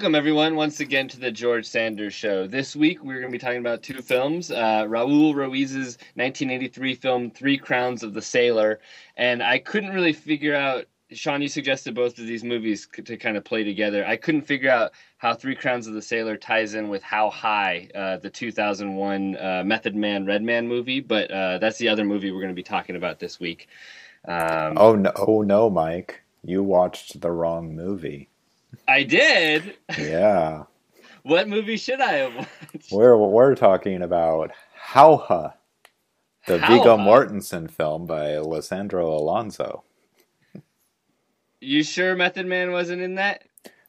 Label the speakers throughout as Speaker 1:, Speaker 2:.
Speaker 1: Welcome, everyone, once again to the George Sanders Show. This week, we're going to be talking about two films uh, Raoul Ruiz's 1983 film, Three Crowns of the Sailor. And I couldn't really figure out, Sean, you suggested both of these movies to kind of play together. I couldn't figure out how Three Crowns of the Sailor ties in with How High, uh, the 2001 uh, Method Man Redman movie, but uh, that's the other movie we're going to be talking about this week.
Speaker 2: Um, oh, no, oh, no, Mike. You watched the wrong movie.
Speaker 1: I did.
Speaker 2: Yeah.
Speaker 1: what movie should I have watched?
Speaker 2: We're we're talking about Jauja, the Jauja. Viggo Mortensen film by Lisandro Alonso.
Speaker 1: You sure Method Man wasn't in that?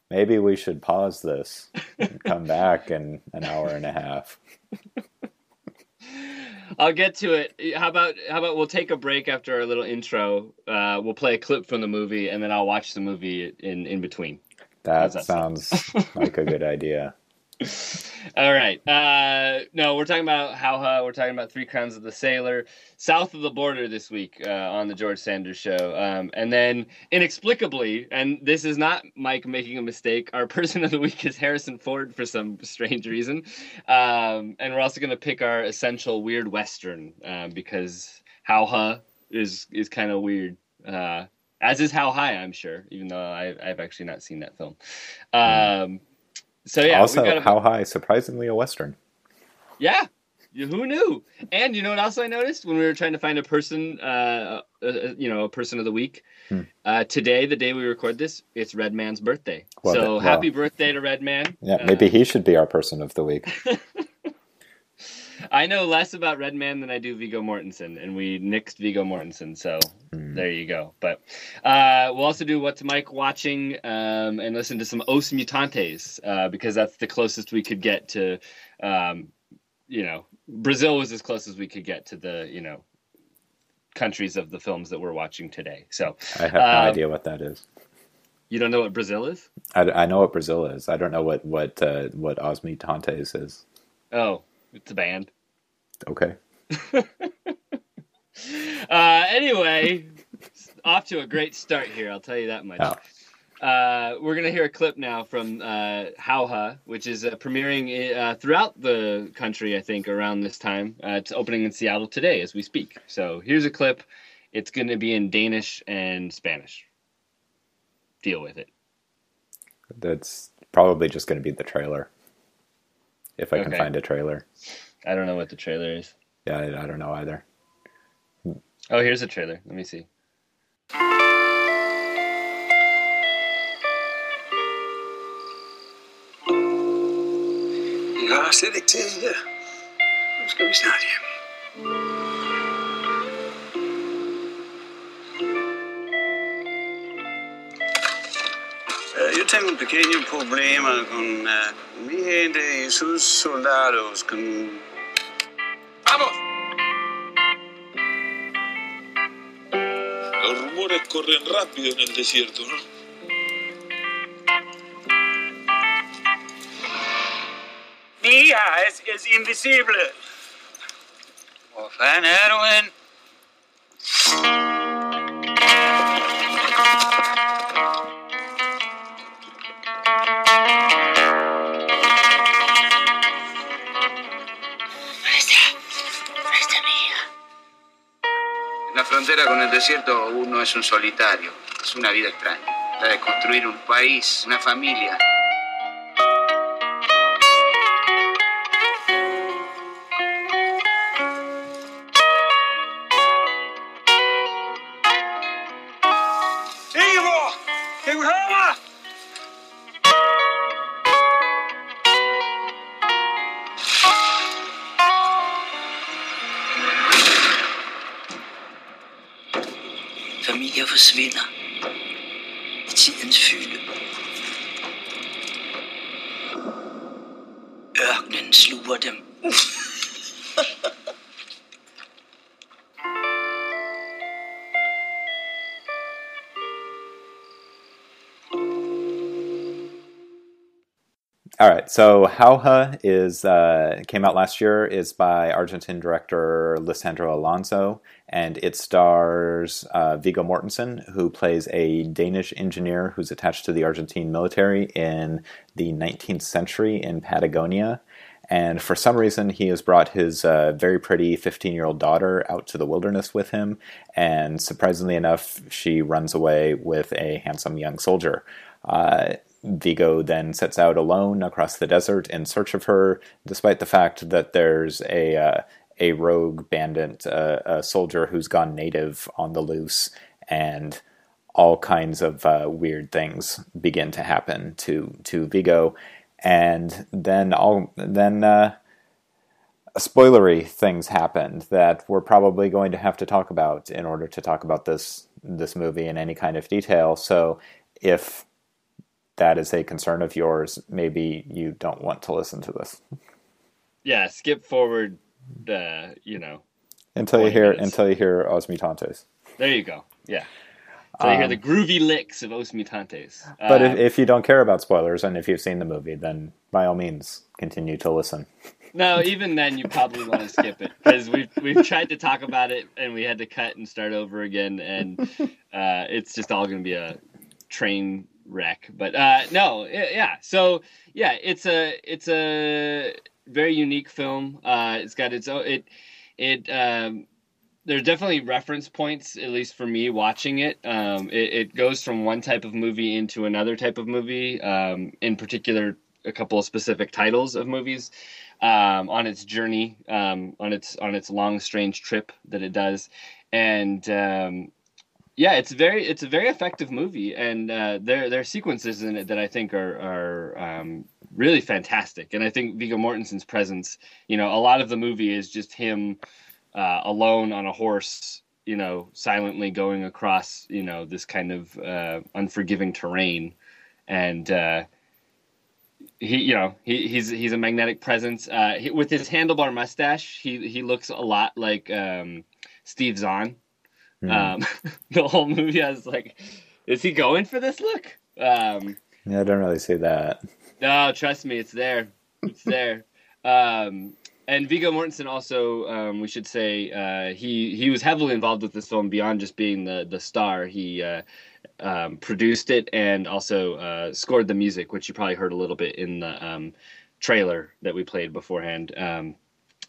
Speaker 2: Maybe we should pause this and come back in an hour and a half.
Speaker 1: I'll get to it. How about how about we'll take a break after our little intro. Uh, we'll play a clip from the movie, and then I'll watch the movie in in between.
Speaker 2: That, that sounds like a good idea.
Speaker 1: All right. Uh, no, we're talking about Jauja. We're talking about Three Crowns of the Sailor, south of the border this week uh, on the George Sanders Show. Um, and then, inexplicably, and this is not Mike making a mistake, our person of the week is Harrison Ford for some strange reason. Um, and we're also going to pick our essential weird Western um, because Jauja is, is kind of weird. Uh, as is How High, I'm sure, even though I, have actually not seen that film. Um, so yeah,
Speaker 2: also a, How High, surprisingly a western.
Speaker 1: Yeah, who knew? And you know what else I noticed when we were trying to find a person, uh, uh, uh you know, a person of the week. Hmm. Uh, today, the day we record this, it's Redman's birthday. Well, so well, happy birthday to Redman.
Speaker 2: Yeah, maybe he should be our person of the week.
Speaker 1: I know less about Redman than I do Viggo Mortensen, and we nixed Viggo Mortensen, so mm. there you go. But uh, we'll also do what's Mike watching um, and listen to some Os Mutantes uh, because that's the closest we could get to, um, you know, Brazil was as close as we could get to the, you know, countries of the films that we're watching today. So
Speaker 2: I have no uh, idea what that is.
Speaker 1: You don't know what Brazil is?
Speaker 2: I, I know what Brazil is. I don't know what what uh, what Os Mutantes is.
Speaker 1: Oh, it's a band.
Speaker 2: Okay.
Speaker 1: uh, anyway, off to a great start here. I'll tell you that much. Oh. Uh, we're gonna hear a clip now from uh, Jauja, which is uh, premiering uh, throughout the country. I think around this time. Uh, it's opening in Seattle today as we speak. So here's a clip. It's gonna be in Danish and Spanish. Deal with it.
Speaker 2: That's probably just gonna be the trailer if I okay. can find a trailer.
Speaker 1: I don't know what the trailer is.
Speaker 2: Yeah, I, I don't know either.
Speaker 1: Oh, here's a trailer. Let me see.
Speaker 3: Jag har sett det Nu ska vi snart hem. Yo tengo un pequeño problema con uh, mi gente y sus soldados. Con... ¡Vamos!
Speaker 4: Los rumores corren rápido en el desierto, ¿no?
Speaker 3: Mi hija es, es invisible. Fan Erwin. Frontera con el desierto uno es un solitario, es una vida extraña, la de construir un país, una familia.
Speaker 2: All right, so Jauja is uh, came out last year. is by Argentine director Lisandro Alonso, and it stars uh, Viggo Mortensen, who plays a Danish engineer who's attached to the Argentine military in the 19th century in Patagonia. And for some reason, he has brought his uh, very pretty 15 year old daughter out to the wilderness with him. And surprisingly enough, she runs away with a handsome young soldier. Uh, Viggo then sets out alone across the desert in search of her, despite the fact that there's a uh, a rogue bandit, uh, a soldier who's gone native on the loose, and all kinds of uh, weird things begin to happen to to Viggo, and then all then uh, spoilery things happened that we're probably going to have to talk about in order to talk about this this movie in any kind of detail. So if that is a concern of yours, maybe you don't want to listen to this.
Speaker 1: Yeah, skip forward. Uh, you know,
Speaker 2: until you hear
Speaker 1: minutes.
Speaker 2: until you hear Os Mutantes.
Speaker 1: There you go. Yeah. So you hear
Speaker 2: Um,
Speaker 1: the groovy licks of Os Mutantes.
Speaker 2: But
Speaker 1: Uh,
Speaker 2: if, if you don't care about spoilers and if you've seen the movie, then by all means continue to listen.
Speaker 1: no, even then you probably want to skip it because we've we've tried to talk about it and we had to cut and start over again, and uh, it's just all going to be a train wreck. But uh, no, yeah. So yeah, it's a it's a very unique film. Uh, it's got its own it it. Um, there's definitely reference points, at least for me watching it. Um, it. It goes from one type of movie into another type of movie. Um, in particular, a couple of specific titles of movies um, on its journey, um, on its on its long, strange trip that it does, and um, yeah, it's very it's a very effective movie, and uh, there there are sequences in it that I think are are um, really fantastic, and I think Viggo Mortensen's presence, you know, a lot of the movie is just him uh, alone on a horse, you know, silently going across, you know, this kind of uh, unforgiving terrain, and uh, he, you know, he, he's he's a magnetic presence. Uh, he, with his handlebar mustache, he he looks a lot like um, Steve Zahn.
Speaker 2: Hmm.
Speaker 1: Um, the whole movie, I was like, is he going for this look? Um,
Speaker 2: Yeah, I don't really see that.
Speaker 1: no, trust me, it's there. It's there. Um, and Viggo Mortensen also, um, we should say, uh, he he was heavily involved with this film beyond just being the the star. He uh, um, produced it and also uh, scored the music, which you probably heard a little bit in the um, trailer that we played beforehand. Um,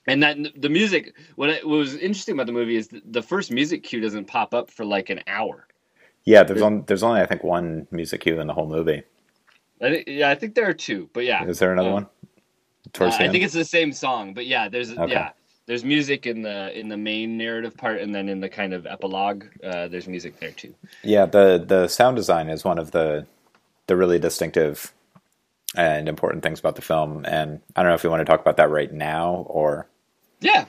Speaker 1: and that the music, what, was interesting about the movie is the first music cue doesn't pop up for like an hour.
Speaker 2: Yeah, there's on, there's only I think one music cue in the whole movie.
Speaker 1: I think, yeah, I think there are two, but yeah,
Speaker 2: Is there another
Speaker 1: Uh,
Speaker 2: one?
Speaker 1: Uh,
Speaker 2: Towards
Speaker 1: I think it's the same song, but yeah, there's
Speaker 2: Okay.
Speaker 1: yeah, there's music in the in the main narrative part, and then in the kind of epilogue, uh, there's music there too.
Speaker 2: Yeah, the the sound design is one of the the really distinctive and important things about the film. And I don't know if you want to talk about that right now or
Speaker 1: Yeah,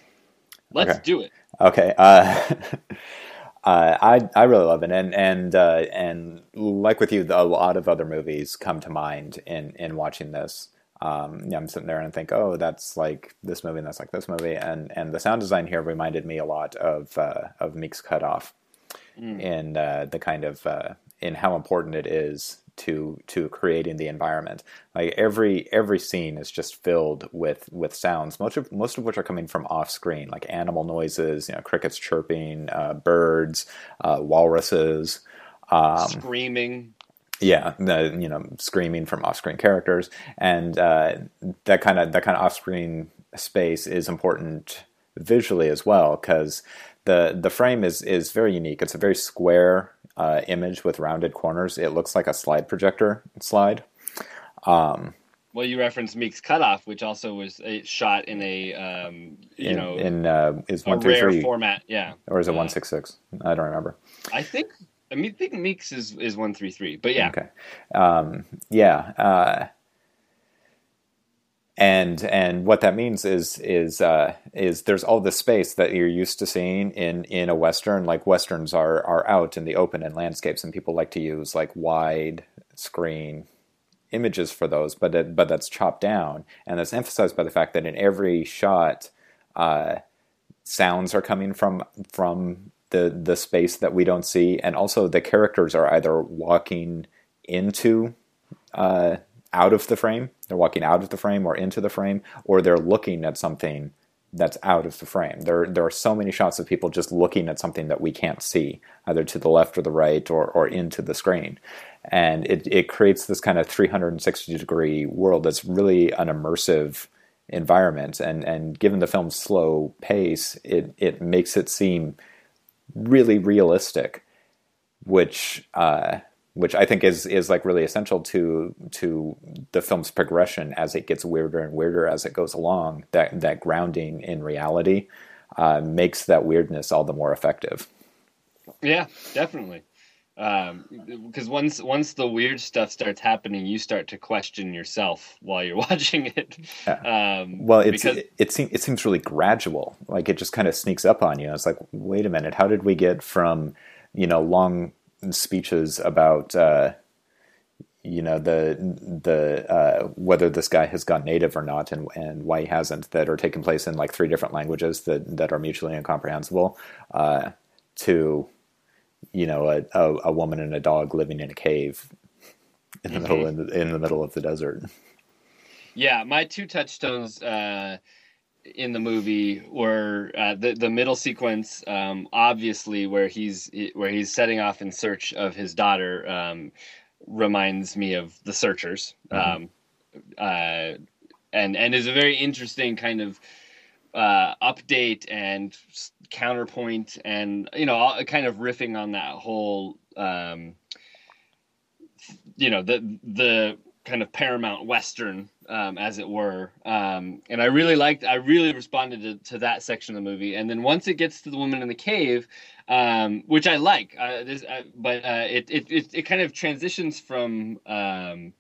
Speaker 1: let's
Speaker 2: Okay.
Speaker 1: do it.
Speaker 2: okay. Uh, uh, I I really love it, and and uh, and like with you, a lot of other movies come to mind in in watching this. Um, yeah, I'm sitting there and I think, oh, that's like this movie, and that's like this movie, and and the sound design here reminded me a lot of uh, of Meek's Cutoff in uh, the kind of uh, in how important it is to to creating the environment. Like every every scene is just filled with with sounds, most of most of which are coming from off screen, like animal noises, you know, crickets chirping, uh, birds, uh, walruses. Um,
Speaker 1: Screaming.
Speaker 2: yeah, the you know screaming from off-screen characters, and uh, that kind of that kind of off-screen space is important visually as well because the the frame is is very unique. It's a very square uh, image with rounded corners. It looks like a slide projector slide.
Speaker 1: Well, you referenced Meek's Cutoff, which also was shot in a um, you
Speaker 2: in,
Speaker 1: know
Speaker 2: in uh, is one three three
Speaker 1: format. Yeah,
Speaker 2: or is it
Speaker 1: Uh,
Speaker 2: one six six? I don't remember.
Speaker 1: I think I mean I think Meek's is is one three three, but yeah,
Speaker 2: Okay. Um, yeah. Uh, and and what that means is is uh, is there's all this space that you're used to seeing in in a western. Like westerns are are out in the open in landscapes, and people like to use like wide screen images for those, but it, but that's chopped down, and that's emphasized by the fact that in every shot, uh, sounds are coming from from the the space that we don't see, and also the characters are either walking into uh, out of the frame. They're walking out of the frame or into the frame, or they're looking at something that's out of the frame. There, there are so many shots of people just looking at something that we can't see, either to the left or the right or, or into the screen. And it, it creates this kind of 360 degree world that's really an immersive environment. And, and given the film's slow pace, it, it makes it seem really realistic, which, uh, which I think is is like really essential to to the film's progression as it gets weirder and weirder as it goes along. That that grounding in reality uh, makes that weirdness all the more effective.
Speaker 1: Yeah, definitely. Because um, once once the weird stuff starts happening, you start to question yourself while you're watching it.
Speaker 2: Yeah. Um, well, it's, because... it, it, seems it seems really gradual. Like it just kind of sneaks up on you. It's like, wait a minute, how did we get from you know long speeches about uh, you know the the uh, whether this guy has gone native or not and and why he hasn't that are taking place in like three different languages that that are mutually incomprehensible uh, to you know a, a, a, woman and a dog living in a cave in the mm-hmm. middle in the, in the middle of the desert.
Speaker 1: Yeah, my two touchstones uh, in the movie where uh, the the middle sequence, um, obviously where he's where he's setting off in search of his daughter, um, reminds me of the Searchers, mm-hmm. um, uh, and and is a very interesting kind of uh, update and counterpoint, and you know, kind of riffing on that whole, um, you know, the the kind of Paramount Western um, as it were. Um, and I really liked, I really responded to, to, that section of the movie. And then once it gets to the woman in the cave, um, which I like, uh, this, uh, but uh, it, it, it, it, kind of transitions from um,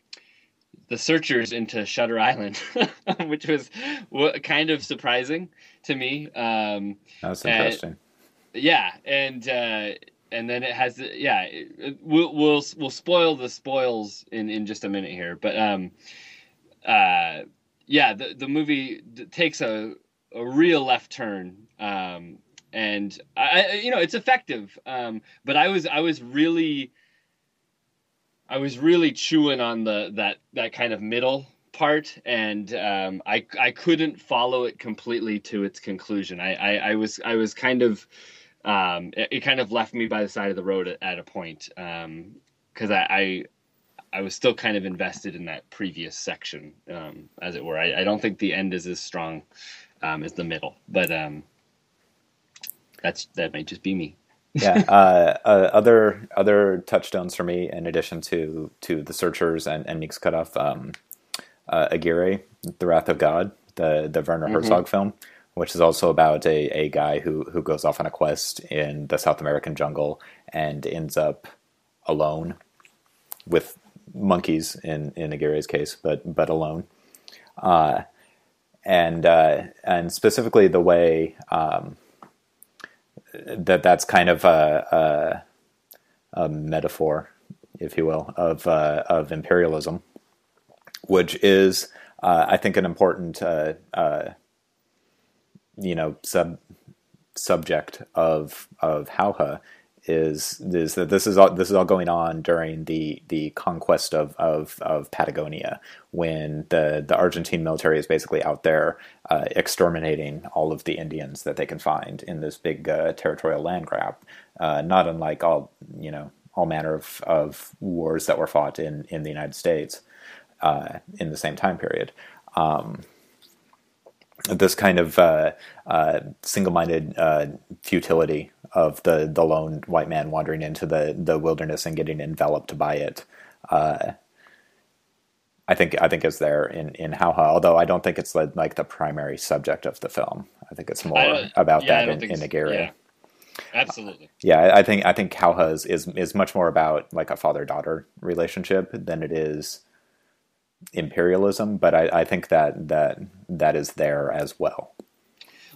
Speaker 1: the searchers into Shutter Island, which was kind of surprising to me. Um,
Speaker 2: That's interesting.
Speaker 1: And, yeah. And, uh, and then it has yeah we'll we'll we'll spoil the spoils in in just a minute here but um uh, yeah, the the movie takes a a real left turn, um, and I, you know it's effective. Um, but I was I was really I was really chewing on the that that kind of middle part, and um, I I couldn't follow it completely to its conclusion. I I, I was I was kind of um, it, it, kind of left me by the side of the road at, at a point because um, I, I I was still kind of invested in that previous section, um, as it were. I, I, don't think the end is as strong um, as the middle, but um, that's that might just be me.
Speaker 2: yeah. Uh, uh, other other touchstones for me, in addition to to the Searchers and and Meek's Cutoff, um, uh, Aguirre, The Wrath of God, the the Werner mm-hmm. Herzog film, which is also about a, a guy who who goes off on a quest in the South American jungle and ends up alone with monkeys in in Aguirre's case, but but alone. Uh, and uh, and specifically the way um, that that's kind of a, a, a, metaphor, if you will, of uh, of imperialism, which is uh, I think an important uh, uh, you know sub subject of of Jauja is is that this is all this is all going on during the the conquest of of, of Patagonia when the the Argentine military is basically out there uh, exterminating all of the Indians that they can find in this big uh, territorial land grab, uh, not unlike all you know all manner of, of wars that were fought in in the United States uh, in the same time period. Um, this kind of uh, uh, single-minded futility of the the lone white man wandering into the the wilderness and getting enveloped by it. Uh, I think I think is there in in Jauja, although I don't think it's like, like the primary subject of the film. I think it's more about yeah, that in, in.
Speaker 1: Yeah. Absolutely.
Speaker 2: yeah, I think I think Jauja is, is is much more about like a father daughter relationship than it is imperialism. But I, I think that that that is there as well.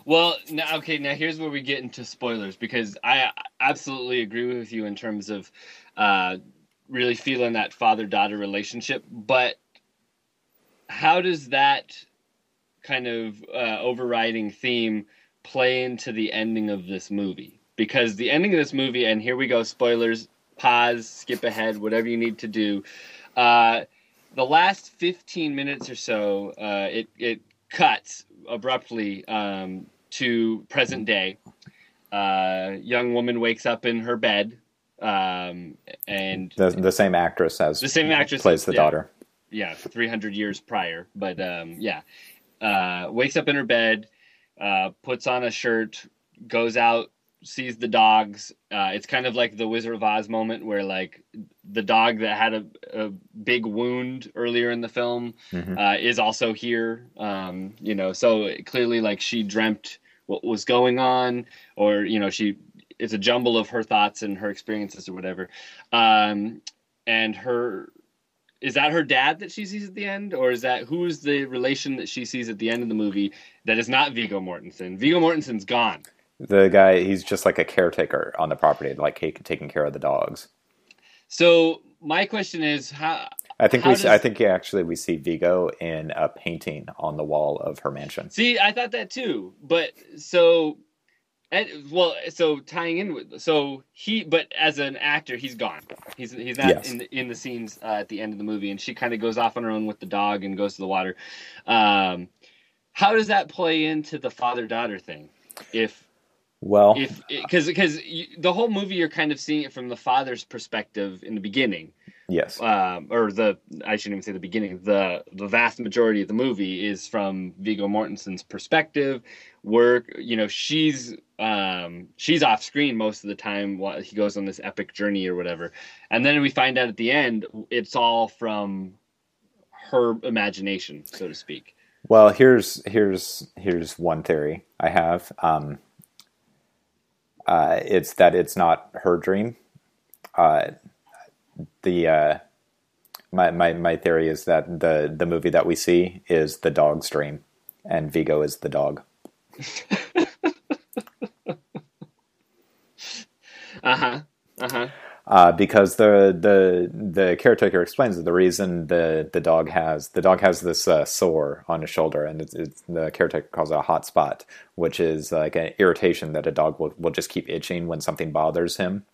Speaker 1: Well, now okay, now here's where we get into spoilers because I absolutely agree with you in terms of uh, really feeling that father-daughter relationship, but how does that kind of uh, overriding theme play into the ending of this movie? Because the ending of this movie, and here we go, spoilers, pause, skip ahead, whatever you need to do. Uh, the last 15 minutes or so, uh, it it cuts abruptly um, to present day. Uh, young woman wakes up in her bed, um, and
Speaker 2: The the same actress as
Speaker 1: The same actress,
Speaker 2: plays the
Speaker 1: yeah.
Speaker 2: daughter.
Speaker 1: yeah, 300 years prior. But um, yeah, uh, wakes up in her bed, uh, puts on a shirt, goes out, sees the dogs. Uh, it's kind of like the Wizard of Oz moment where like the dog that had a, a big wound earlier in the film
Speaker 2: Mhm.
Speaker 1: uh, is also here. Um, you know, so clearly like she dreamt what was going on, or you know she. It's a jumble of her thoughts and her experiences or whatever. Um, and her is that her dad that she sees at the end or is that who's the relation that she sees at the end of the movie that is not Viggo Mortensen? Viggo Mortensen's gone.
Speaker 2: The guy, he's just like a caretaker on the property, like he, taking care of the dogs.
Speaker 1: So my question is how
Speaker 2: I think
Speaker 1: How
Speaker 2: we,
Speaker 1: does-
Speaker 2: I think actually we see Viggo in a painting on the wall of her mansion.
Speaker 1: See, I thought that too. But so and, well, so tying in with so he but as an actor he's gone. He's he's not
Speaker 2: Yes.
Speaker 1: in the in the scenes uh, at the end of the movie and she kind of goes off on her own with the dog and goes to the water. Um how does that play into the father-daughter thing? If
Speaker 2: Well,
Speaker 1: if because because the whole movie you're kind of seeing it from the father's perspective in the beginning.
Speaker 2: Yes,
Speaker 1: um, or the I shouldn't even say the beginning. The the vast majority of the movie is from Viggo Mortensen's perspective work you know she's um she's off screen most of the time while he goes on this epic journey or whatever. And then we find out at the end it's all from her imagination so to speak.
Speaker 2: Well, here's here's here's one theory I have. Um, uh, it's that it's not her dream. Uh, the uh, my, my my theory is that the the movie that we see is the dog's dream, and Viggo is the dog.
Speaker 1: uh-huh uh-huh
Speaker 2: uh, because the the the caretaker explains that the reason the the dog has the dog has this uh, sore on his shoulder, and it's, it's, the caretaker calls it a hot spot, which is like an irritation that a dog will, will just keep itching when something bothers him,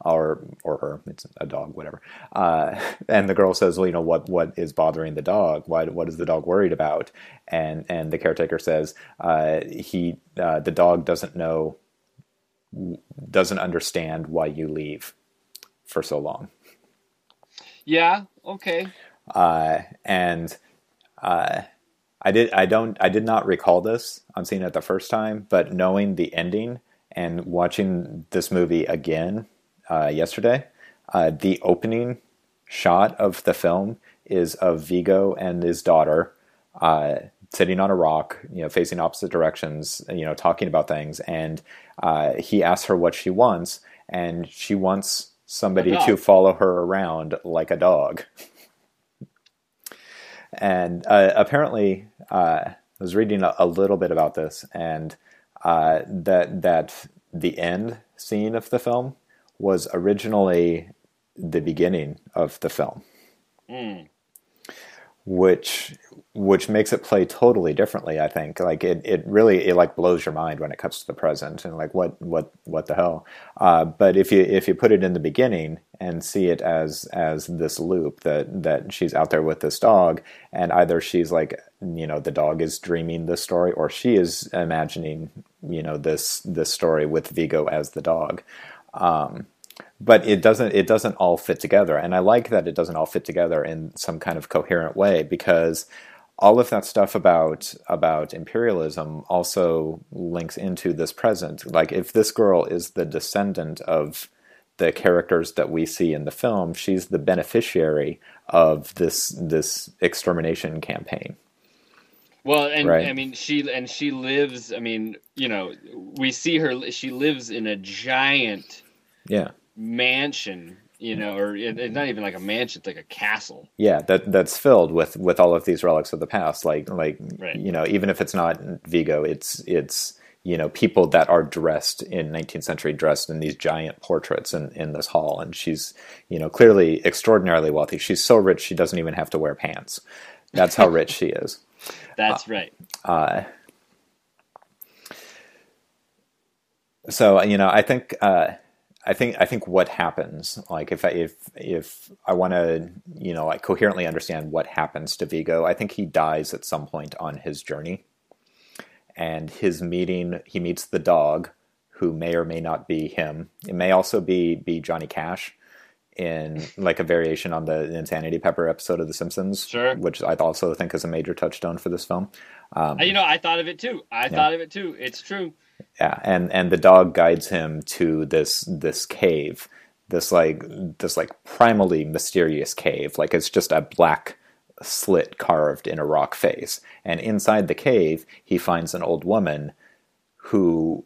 Speaker 2: or or her. It's a dog, whatever. Uh, and the girl says, "Well, you know what what is bothering the dog? Why what is the dog worried about?" And and the caretaker says, uh, "He uh, the dog doesn't know." doesn't understand why you leave for so long.
Speaker 1: yeah okay
Speaker 2: Uh, and uh, I did I don't I did not recall this on seeing it the first time, but knowing the ending and watching this movie again uh, yesterday, uh, the opening shot of the film is of Viggo and his daughter uh, sitting on a rock, you know, facing opposite directions, you know, talking about things, and uh, he asks her what she wants, and she wants somebody to follow her around like a dog. and uh, apparently, uh, I was reading a, a little bit about this, and uh, that that the end scene of the film was originally the beginning of the film
Speaker 1: Mm.
Speaker 2: Which which makes it play totally differently i think. Like it, it really it like blows your mind when it comes to the present and like what what what the hell. Uh, but if you if you put it in the beginning and see it as as this loop that that she's out there with this dog and either she's like you know the dog is dreaming this story or she is imagining you know this this story with viggo as the dog um, but it doesn't it doesn't all fit together and i like that it doesn't all fit together in some kind of coherent way because all of that stuff about about imperialism also links into this present like if this girl is the descendant of the characters that we see in the film she's the beneficiary of this this extermination campaign
Speaker 1: Well, and
Speaker 2: Right.
Speaker 1: I mean, she and she lives. I mean, you know, we see her. She lives in a giant
Speaker 2: yeah
Speaker 1: mansion. You know, or it's not even like a mansion; it's like a castle.
Speaker 2: yeah that that's filled with with all of these relics of the past like like
Speaker 1: Right.
Speaker 2: you know even if it's not viggo it's it's you know people that are dressed in 19th century dressed in these giant portraits in in this hall and she's you know clearly extraordinarily wealthy she's so rich she doesn't even have to wear pants that's how rich she is
Speaker 1: That's right.
Speaker 2: uh, so you know, I think uh, I think I think what happens, like if I, if if I want to, you know, like coherently understand what happens to Viggo, I think he dies at some point on his journey, and his meeting, he meets the dog, who may or may not be him. It may also be be Johnny Cash, in like a variation on the Insanity Pepper episode of The Simpsons,
Speaker 1: Sure.
Speaker 2: which I also think is a major touchstone for this film. Um,
Speaker 1: You know, I thought of it too. I thought of it too. It's true.
Speaker 2: Yeah, and and the dog guides him to this this cave, this like this like primally mysterious cave. Like it's just a black slit carved in a rock face, and inside the cave he finds an old woman who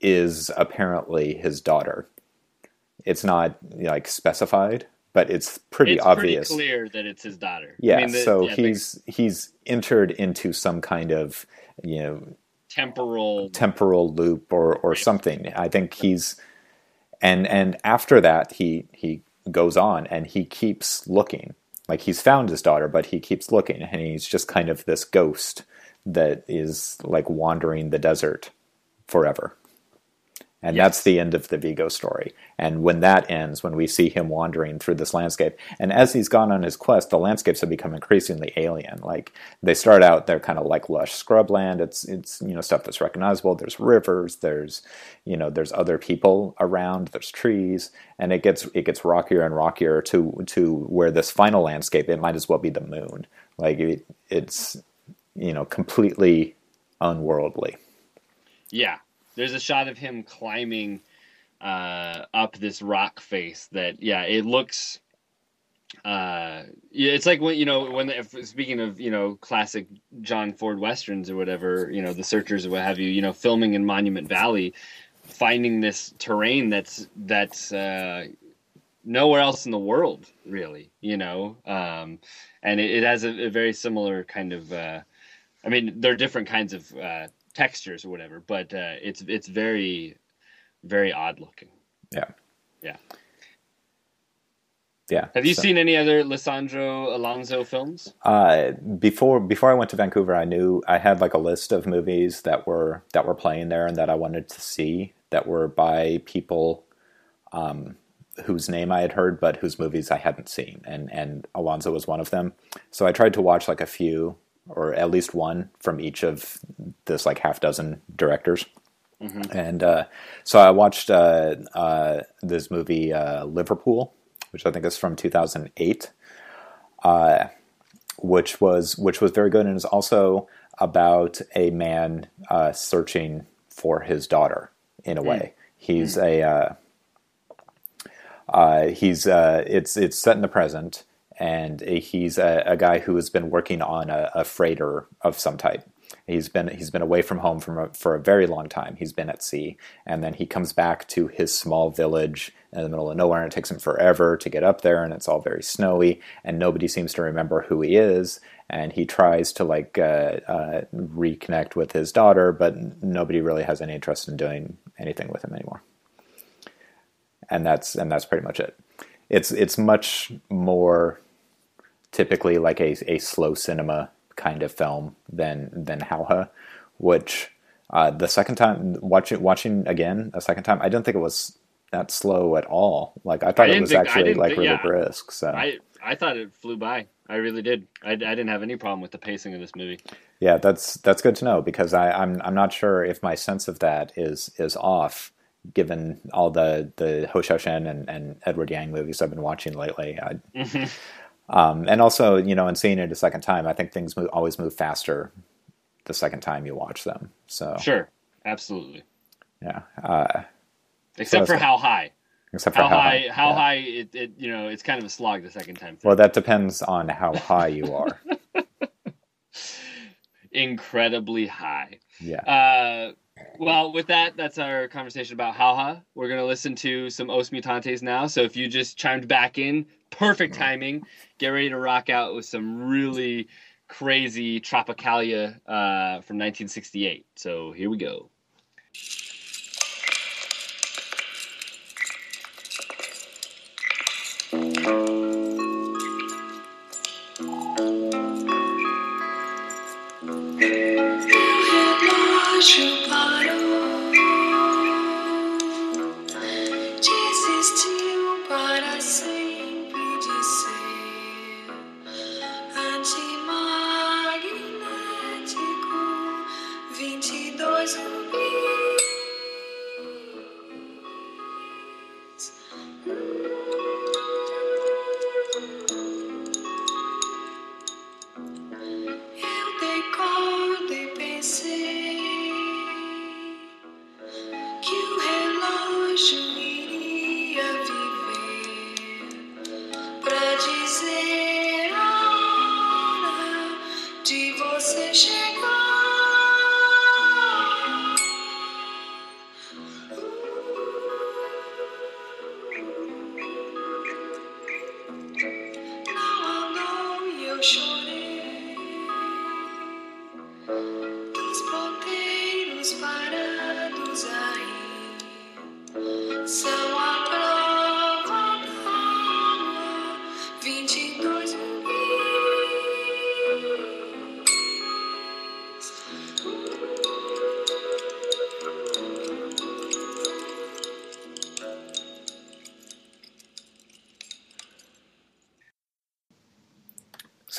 Speaker 2: is apparently his daughter. It's not like specified, but it's pretty
Speaker 1: it's
Speaker 2: obvious.
Speaker 1: pretty clear that it's his daughter.
Speaker 2: Yeah,
Speaker 1: I mean, the-
Speaker 2: so
Speaker 1: yeah, the
Speaker 2: he's he's entered into some kind of you know
Speaker 1: temporal.
Speaker 2: temporal loop or or something. I think he's and and after that he he goes on and he keeps looking. Like he's found his daughter, but he keeps looking and he's just kind of this ghost that is like wandering the desert forever. And
Speaker 1: Yes.
Speaker 2: that's the end of the Viggo story. And when that ends, when we see him wandering through this landscape, and as he's gone on his quest, the landscapes have become increasingly alien. Like they start out, they're kind of like lush scrubland. It's it's you know stuff that's recognizable. There's rivers. There's you know there's other people around. There's trees, and it gets it gets rockier and rockier to to where this final landscape it might as well be the moon. Like it, it's you know completely unworldly.
Speaker 1: Yeah, there's a shot of him climbing uh, up this rock face. That yeah, it looks. Uh, yeah, it's like when you know when if, speaking of you know classic John Ford westerns or whatever, you know the Searchers or what have you, you know filming in Monument Valley, finding this terrain that's that's uh, nowhere else in the world really, you know, um, and it, it has a, a very similar kind of. Uh, I mean, there are different kinds of uh, textures or whatever, but uh, it's it's very, very odd looking.
Speaker 2: Yeah.
Speaker 1: Yeah.
Speaker 2: Yeah.
Speaker 1: Have you
Speaker 2: so-
Speaker 1: seen any other Lisandro Alonso films?
Speaker 2: Uh, before before I went to Vancouver, I knew I had like a list of movies that were that were playing there and that I wanted to see that were by people um, whose name I had heard but whose movies I hadn't seen, and and Alonso was one of them. So I tried to watch like a few or at least one from each of this like half dozen directors. And uh, so I watched uh, uh, this movie uh, Liverpool, which I think is from 2008 which was which was very good. And is also about a man uh, searching for his daughter in a way. He's a uh, uh, he's uh, it's it's set in the present, and he's a, a guy who has been working on a, a freighter of some type. He's been he's been away from home from a, for a very long time. He's been at sea, and then he comes back to his small village in the middle of nowhere, and it takes him forever to get up there, and it's all very snowy, and nobody seems to remember who he is. And he tries to like uh, uh, reconnect with his daughter, but nobody really has any interest in doing anything with him anymore. And that's and that's pretty much it. It's it's much more typically like a, a slow cinema kind of film than than Jauja, which uh, the second time watching watching again a second time, I didn't think it was that slow at all. Like I thought it was
Speaker 1: think-
Speaker 2: actually like really
Speaker 1: yeah.
Speaker 2: brisk. So
Speaker 1: I I thought it flew by. I really did. I, I didn't have any problem with the pacing of this movie.
Speaker 2: yeah, that's that's good to know because I, I'm I'm not sure if my sense of that is is off given all the the Hou Hsiao-hsien and, and Edward Yang movies I've been watching lately. I, um, and also, you know, in seeing it a second time, I think things move, always move faster the second time you watch them. So
Speaker 1: Sure, absolutely.
Speaker 2: yeah, uh,
Speaker 1: Except
Speaker 2: So
Speaker 1: for how high.
Speaker 2: except for
Speaker 1: How high? How
Speaker 2: yeah.
Speaker 1: high? It, it you know it's kind of a slog the second time.
Speaker 2: Well, that depends on how high you are.
Speaker 1: Incredibly high.
Speaker 2: Yeah.
Speaker 1: Uh, well, with that, that's our conversation about Jauja. We're gonna listen to some Os Mutantes now. So if you just chimed back in, perfect timing. Get ready to rock out with some really crazy Tropicalia uh, from 1968. So here we go.
Speaker 5: sure.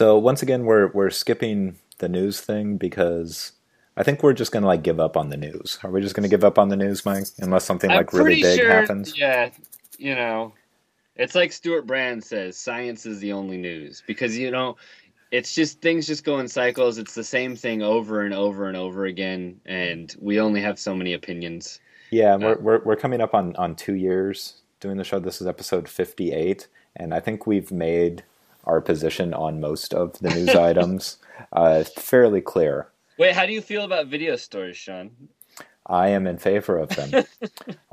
Speaker 2: So once again, we're we're skipping the news thing because I think we're just gonna like give up on the news. Are we just gonna give up on the news, Mike? Unless something like
Speaker 1: I'm
Speaker 2: really big
Speaker 1: sure,
Speaker 2: happens.
Speaker 1: Yeah, you know, it's like Stewart Brand says, science is the only news because you know, it's just things just go in cycles. It's the same thing over and over and over again, and we only have so many opinions.
Speaker 2: Yeah, we're, uh, we're we're coming up on on two years doing the show. This is episode fifty eight, and I think we've made our position on most of the news items uh, fairly clear.
Speaker 1: Wait, how do you feel about video stores, Sean?
Speaker 2: I am in favor of them.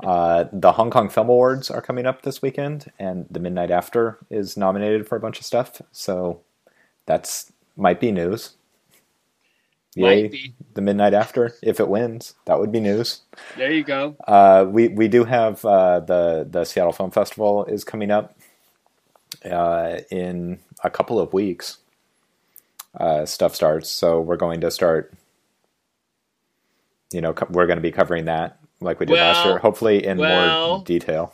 Speaker 2: uh, the Hong Kong Film Awards are coming up this weekend, and The Midnight After is nominated for a bunch of stuff. So that's might be news. Yay,
Speaker 1: Might be.
Speaker 2: The Midnight After, if it wins, that would be news.
Speaker 1: There you go.
Speaker 2: Uh, we we do have uh, the the Seattle Film Festival is coming up uh, in a couple of weeks. Uh, stuff starts, so we're going to start. You know, co- we're going to be covering that like we did last year. Hopefully, in
Speaker 1: well-
Speaker 2: more detail.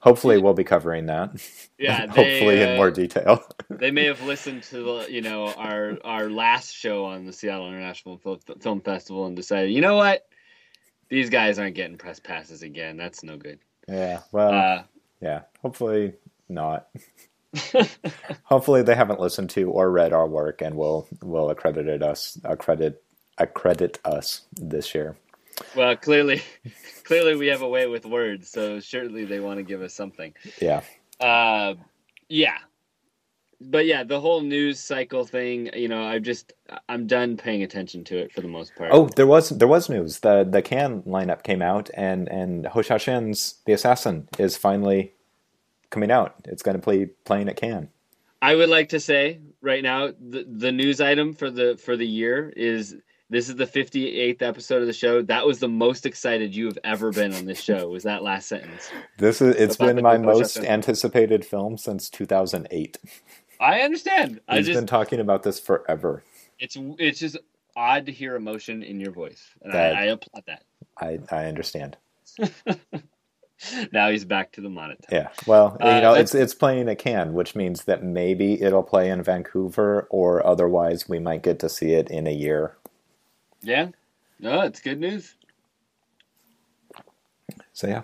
Speaker 2: Hopefully, we'll be covering that.
Speaker 1: Yeah, they,
Speaker 2: Hopefully, in
Speaker 1: uh,
Speaker 2: more detail.
Speaker 1: they may have listened to you know our our last show on the Seattle International Film Festival and decided, you know what, these guys aren't getting press passes again. That's no good.
Speaker 2: yeah. Well.
Speaker 1: Uh,
Speaker 2: yeah. Hopefully not. Hopefully they haven't listened to or read our work and will will accredit us accredit accredit us this year.
Speaker 1: well, clearly, clearly we have a way with words, so surely they want to give us something.
Speaker 2: Yeah.
Speaker 1: Uh, yeah, but yeah, the whole news cycle thing. You know, I just I'm done paying attention to it for the most part.
Speaker 2: Oh, there was there was news. The the Cannes lineup came out and and Hou Hsiao-hsien's The Assassin is finally coming out. It's going to play playing at Cannes.
Speaker 1: I would like to say right now the the news item for the for the year is this is the 58th episode of the show. That was the most excited you have ever been on this show. Was that last sentence?
Speaker 2: This is it's
Speaker 1: About
Speaker 2: been my most anticipated film since 2008.
Speaker 1: I understand. I've
Speaker 2: been talking about this forever.
Speaker 1: it's it's just odd to hear emotion in your voice, and
Speaker 2: That-
Speaker 1: I, I applaud that.
Speaker 2: I I understand.
Speaker 1: Now he's back to the monitor.
Speaker 2: Yeah. Well,
Speaker 1: Uh,
Speaker 2: you know,
Speaker 1: that's-
Speaker 2: it's it's playing a Cannes, which means that maybe it'll play in Vancouver, or otherwise we might get to see it in a year.
Speaker 1: Yeah, no, it's good news.
Speaker 2: So yeah,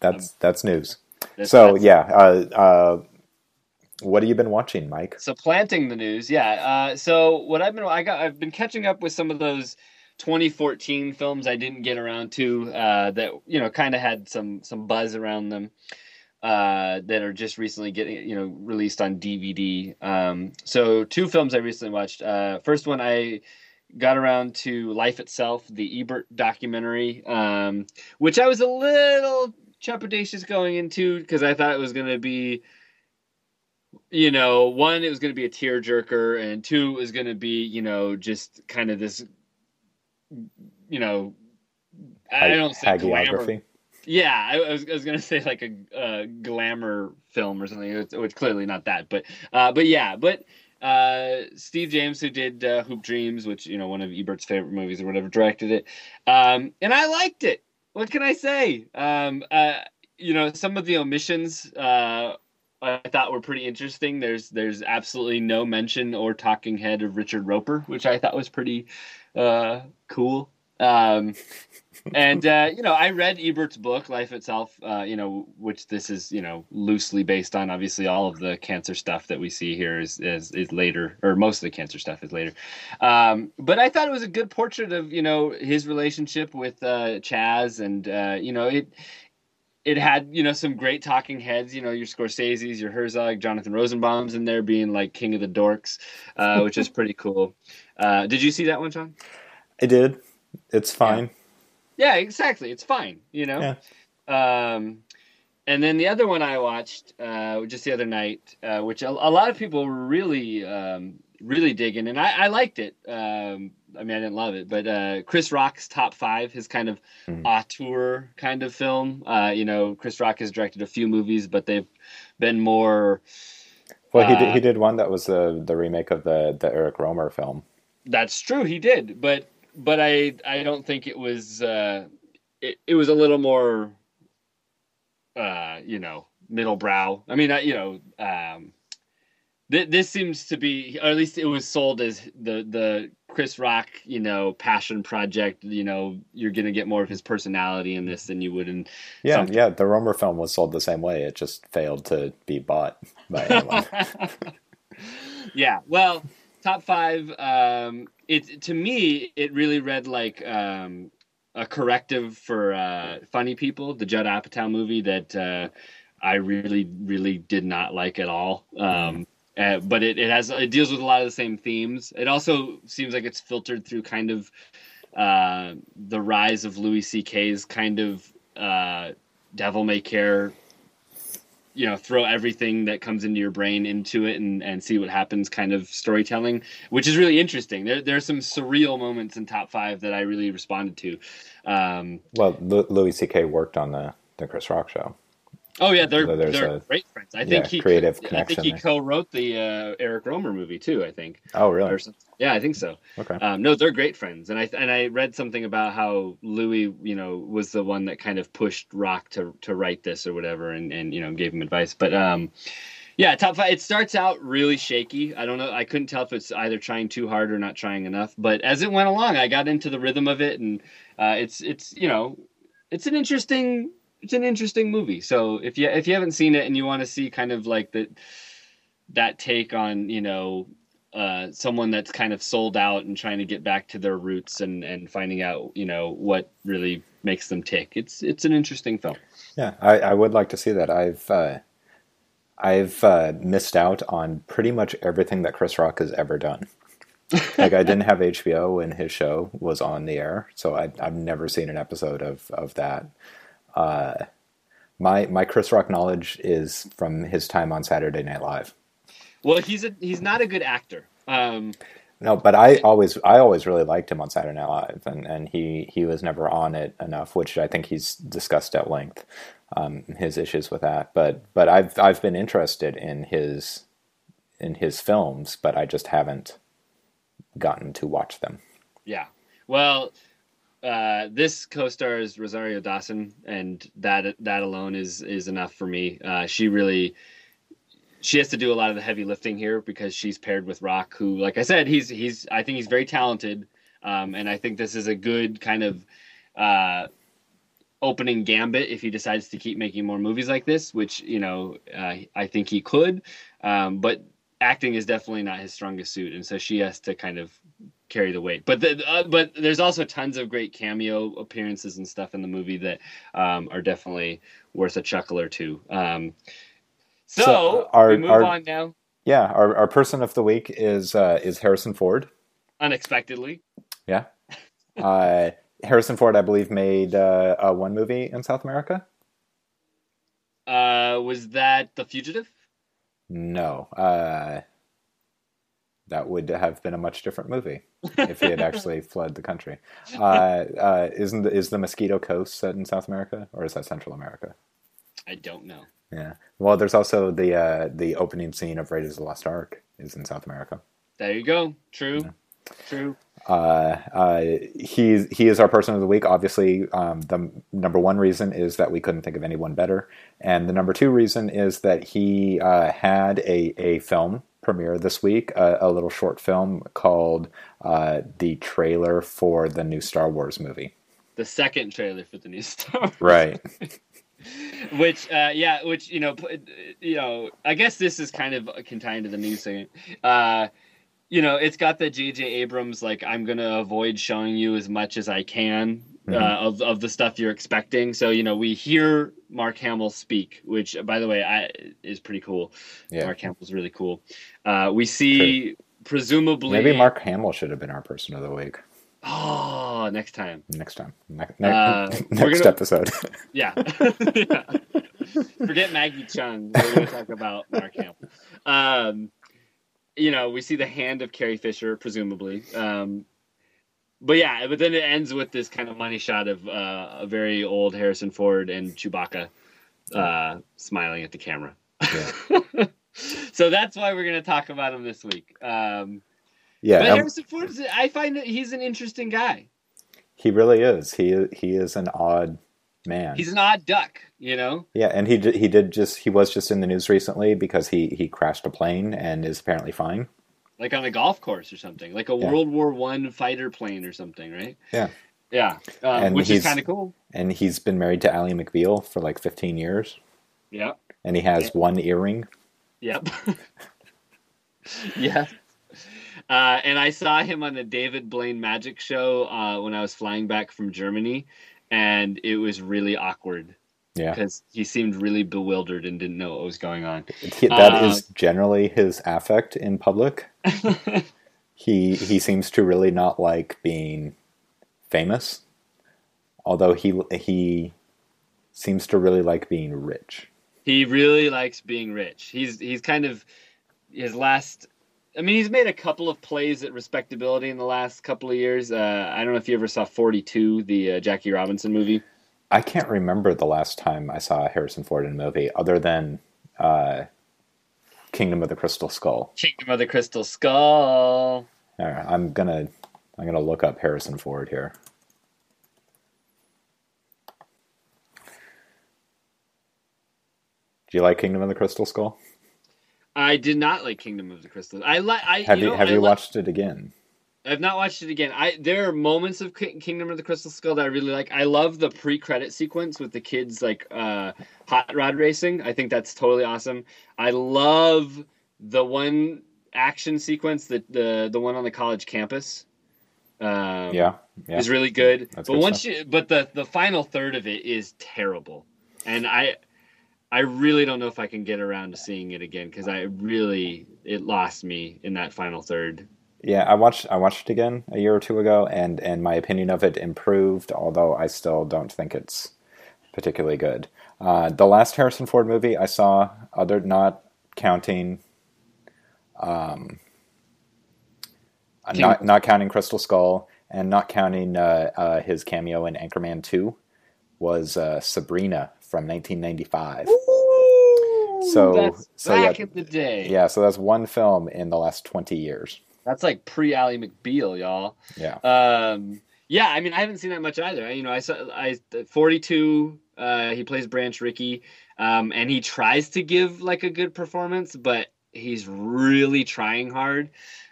Speaker 2: that's
Speaker 1: Um,
Speaker 2: that's news.
Speaker 1: That's-
Speaker 2: so
Speaker 1: that's-
Speaker 2: yeah, uh, uh, what have you been watching, Mike?
Speaker 1: supplanting the news yeah uh, so what i've been i got i've been catching up with some of those 2014 films i didn't get around to uh, that you know kind of had some some buzz around them uh, that are just recently getting you know released on dvd um, so two films i recently watched uh, first one i got around to life itself the ebert documentary um, which i was a little trepidatious going into because i thought it was going to be you know, one, it was going to be a tearjerker, and two, it was going to be, you know, just kind of this, you know, I don't say glamour. Yeah, I, I was, I was going to say like a, uh glamour film or something. It's, it's clearly not that, but, uh, but yeah, but uh, Steve James, who did uh, Hoop Dreams, which you know, one of Ebert's favorite movies or whatever, directed it, um, and I liked it. What can I say? Um, uh, you know, some of the omissions. Uh, I thought were pretty interesting. There's there's absolutely no mention or talking head of Richard Roeper, which I thought was pretty uh, cool. Um, and uh, you know, I read Ebert's book, Life Itself. Uh, you know, which this is you know loosely based on. Obviously, all of the cancer stuff that we see here is is, is later, or most of the cancer stuff is later. Um, but I thought it was a good portrait of you know his relationship with uh, Chaz, and uh, you know it it had you know some great talking heads. You know your Scorsese's, your Herzog, Jonathan Rosenbaum's in there being like king of the dorks, uh, which is pretty cool. Uh, did you see that one, John?
Speaker 2: I did. It's fine.
Speaker 1: Yeah, exactly. It's fine. You know. Um, and then the other one I watched uh, just the other night, uh, which a, a lot of people were really um, really digging, and I, I liked it. Um, I mean, I didn't love it, but uh, Chris Rock's top five, his kind of
Speaker 2: Mhm.
Speaker 1: auteur kind of film. Uh, you know, Chris Rock has directed a few movies, but they've been more.
Speaker 2: Well, he
Speaker 1: Uh,
Speaker 2: did, he did one that was the the remake of the the Eric Rohmer film.
Speaker 1: That's true, he did, but but I I don't think it was. Uh, it it was a little more. Uh, you know, middle brow. I mean, uh, you know, um, th- this seems to be, or at least it was sold as the the Chris Rock, you know, passion project. You know, you're gonna get more of his personality in this than you would in.
Speaker 2: Yeah,
Speaker 1: Something.
Speaker 2: yeah. The Rohmer film was sold the same way. It just failed to be bought by anyone.
Speaker 1: yeah. Well, top five. Um, it to me, it really read like um, a corrective for uh, Funny People, the Judd Apatow movie that uh, I really, really did not like at all. Um, uh, but it, it has it deals with a lot of the same themes. It also seems like it's filtered through kind of uh, the rise of Louis C.K.'s kind of uh, devil may care you know throw everything that comes into your brain into it and, and see what happens kind of storytelling which is really interesting there, there are some surreal moments in top five that i really responded to um,
Speaker 2: well, Lu- Louis C.K. worked on the the Chris Rock show.
Speaker 1: Oh yeah they're,
Speaker 2: So
Speaker 1: they're
Speaker 2: a-
Speaker 1: great friends i think
Speaker 2: yeah,
Speaker 1: he
Speaker 2: creative
Speaker 1: i think he
Speaker 2: there.
Speaker 1: co-wrote the uh, eric rohmer movie too i think
Speaker 2: Oh, really?
Speaker 1: yeah i think so
Speaker 2: Okay.
Speaker 1: um, no, they're great friends, and I and I read something about how Louis, you know, was the one that kind of pushed Rock to to write this or whatever, and and you know gave him advice. But um, yeah, top five. It starts out really shaky. I don't know. I couldn't tell if it's either trying too hard or not trying enough. But as it went along, I got into the rhythm of it, and uh, it's it's you know, it's an interesting it's an interesting movie. So if you if you haven't seen it and you want to see kind of like the that take on you know uh, someone that's kind of sold out and trying to get back to their roots and, and finding out you know what really makes them tick. It's it's an interesting film.
Speaker 2: Yeah, I, I would like to see that. I've uh, I've uh, missed out on pretty much everything that Chris Rock has ever done. like I didn't have HBO when his show was on the air, so I, I've never seen an episode of of that. Uh, my my Chris Rock knowledge is from his time on Saturday Night Live.
Speaker 1: Well, he's a he's not a good actor. Um,
Speaker 2: No, but I always I always really liked him on Saturday Night Live, and, and he, he was never on it enough, which I think he's discussed at length um, his issues with that. But but I've I've been interested in his in his films, but I just haven't gotten to watch them.
Speaker 1: yeah. Well, uh, this co-stars Rosario Dawson, and that that alone is is enough for me. Uh, she really she has to do a lot of the heavy lifting here because she's paired with Rock, who, like I said, he's he's I think he's very talented, um, and I think this is a good kind of uh, opening gambit if he decides to keep making more movies like this, which you know uh, I think he could, um, but acting is definitely not his strongest suit, and so she has to kind of carry the weight. But the, uh, but there's also tons of great cameo appearances and stuff in the movie that um, are definitely worth a chuckle or two. Um, so,
Speaker 2: So, our-
Speaker 1: we move
Speaker 2: our-
Speaker 1: on now
Speaker 2: Yeah, our, our person of the week is uh, is Harrison Ford.
Speaker 1: unexpectedly.
Speaker 2: Yeah, uh, Harrison Ford, I believe, made uh, uh, one movie in South America.
Speaker 1: Uh, was that The Fugitive?
Speaker 2: No, uh, that would have been a much different movie if he had actually fled the country. Uh, uh, isn't the, is the Mosquito Coast set in South America or is that Central America?
Speaker 1: I don't know.
Speaker 2: Yeah. Well, there's also the uh, the opening scene of Raiders of the Lost Ark is in South America.
Speaker 1: There you go. True. True.
Speaker 2: Uh, uh, he he is our person of the week. Obviously, um, the number one reason is that we couldn't think of anyone better, and the number two reason is that he uh, had a a film premiere this week, a, a little short film called uh, the trailer for the new Star Wars movie.
Speaker 1: The second trailer for the new Star Wars.
Speaker 2: Right.
Speaker 1: which uh yeah which you know you know i guess this is kind of can tie into the news segment uh you know it's got the jj abrams like i'm gonna avoid showing you as much as i can uh,
Speaker 2: Mhm.
Speaker 1: of, of the stuff you're expecting so you know we hear mark hamill speak which by the way i is pretty cool
Speaker 2: Yeah.
Speaker 1: mark hamill's really cool uh we see presumably
Speaker 2: Maybe Mark Hamill should have been our person of the week
Speaker 1: oh next time
Speaker 2: next time. Ne-
Speaker 1: Uh,
Speaker 2: ne- next
Speaker 1: gonna-
Speaker 2: episode.
Speaker 1: Yeah. Yeah. Forget Maggie Cheung. We're going to talk about Mark Hamill. Um, you know, we see the hand of Carrie Fisher, presumably. Um, but yeah, but then it ends with this kind of money shot of uh, a very old Harrison Ford and Chewbacca uh, smiling at the camera. so that's why we're going to talk about him this week. Um,
Speaker 2: Yeah,
Speaker 1: but Harrison Ford, I find that he's an interesting guy.
Speaker 2: he really is. He he is an odd man.
Speaker 1: He's an odd duck, you know.
Speaker 2: yeah, and he did, he did just he was just in the news recently because he he crashed a plane and is apparently fine.
Speaker 1: Like on a golf course or something, like a
Speaker 2: Yeah.
Speaker 1: World War One fighter plane or something, right?
Speaker 2: Yeah.
Speaker 1: yeah, um,
Speaker 2: And
Speaker 1: which is kind of cool.
Speaker 2: And he's been married to Ally McBeal for like 15 years,
Speaker 1: Yeah,
Speaker 2: and he has one earring.
Speaker 1: yep, yeah. Uh, and I saw him on the David Blaine Magic Show uh, when I was flying back from Germany, and it was really awkward
Speaker 2: Yeah,
Speaker 1: because he seemed really bewildered and didn't know what was going on.
Speaker 2: He- that is
Speaker 1: Uh,
Speaker 2: generally his affect in public. he he seems to really not like being famous, although he he seems to really like being rich.
Speaker 1: He really likes being rich. He's he's kind of his last. I mean, he's made a couple of plays at respectability in the last couple of years. Uh, I don't know if you ever saw Forty Two, the uh, Jackie Robinson movie.
Speaker 2: I can't remember the last time I saw Harrison Ford in a movie other than uh, Kingdom of the Crystal Skull.
Speaker 1: Kingdom of the Crystal Skull.
Speaker 2: All right, I'm gonna I'm gonna look up Harrison Ford here. Do you like Kingdom of the Crystal Skull?
Speaker 1: I did not like Kingdom of the Crystal. I like. I
Speaker 2: Have you,
Speaker 1: know,
Speaker 2: have
Speaker 1: I
Speaker 2: you watched it again?
Speaker 1: I've not watched it again. I there are moments of Ki- Kingdom of the Crystal Skull that I really like. I love the pre-credit sequence with the kids like uh, hot rod racing. I think that's totally awesome. I love the one action sequence that the the one on the college campus. Um,
Speaker 2: Yeah, yeah.
Speaker 1: is really good.
Speaker 2: That's
Speaker 1: but
Speaker 2: good
Speaker 1: once
Speaker 2: stuff.
Speaker 1: you, but the the final third of it is terrible, and I I really don't know if I can get around to seeing it again because I really it lost me in that final third.
Speaker 2: Yeah, I watched I watched it again a year or two ago, and and my opinion of it improved. Although I still don't think it's particularly good. Uh, the last Harrison Ford movie I saw, other not counting, um,
Speaker 1: King-
Speaker 2: not not counting Crystal Skull, and not counting uh, uh, his cameo in Anchorman Two, was uh, Sabrina from 1995. So-
Speaker 1: that's
Speaker 2: so yeah.
Speaker 1: in the day.
Speaker 2: Yeah, so that's one film in the last 20 years.
Speaker 1: That's like pre Ally McBeal, y'all.
Speaker 2: Yeah.
Speaker 1: Um, yeah, I mean, I haven't seen that much either. You know, I saw I 42. Uh, he plays Branch Rickey, um, and he tries to give like a good performance, but he's really trying hard,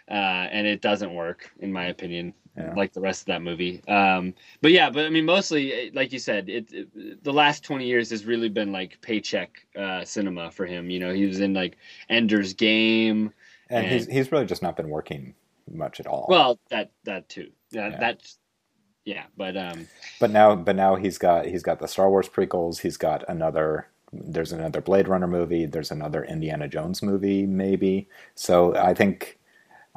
Speaker 1: uh, and it doesn't work, in my opinion.
Speaker 2: Yeah.
Speaker 1: Like the rest of that movie, um, but yeah, but I mean, mostly, eh, like you said, it, it the last twenty years has really been like paycheck uh, cinema for him. You know, he was in like Ender's Game,
Speaker 2: And he's
Speaker 1: And-
Speaker 2: he's really just not been working much at all.
Speaker 1: well, that that too. Yeah,
Speaker 2: Yeah.
Speaker 1: that's yeah, but um,
Speaker 2: but now but now he's got he's got the Star Wars prequels. He's got another. There's another Blade Runner movie. There's another Indiana Jones movie, maybe. So I think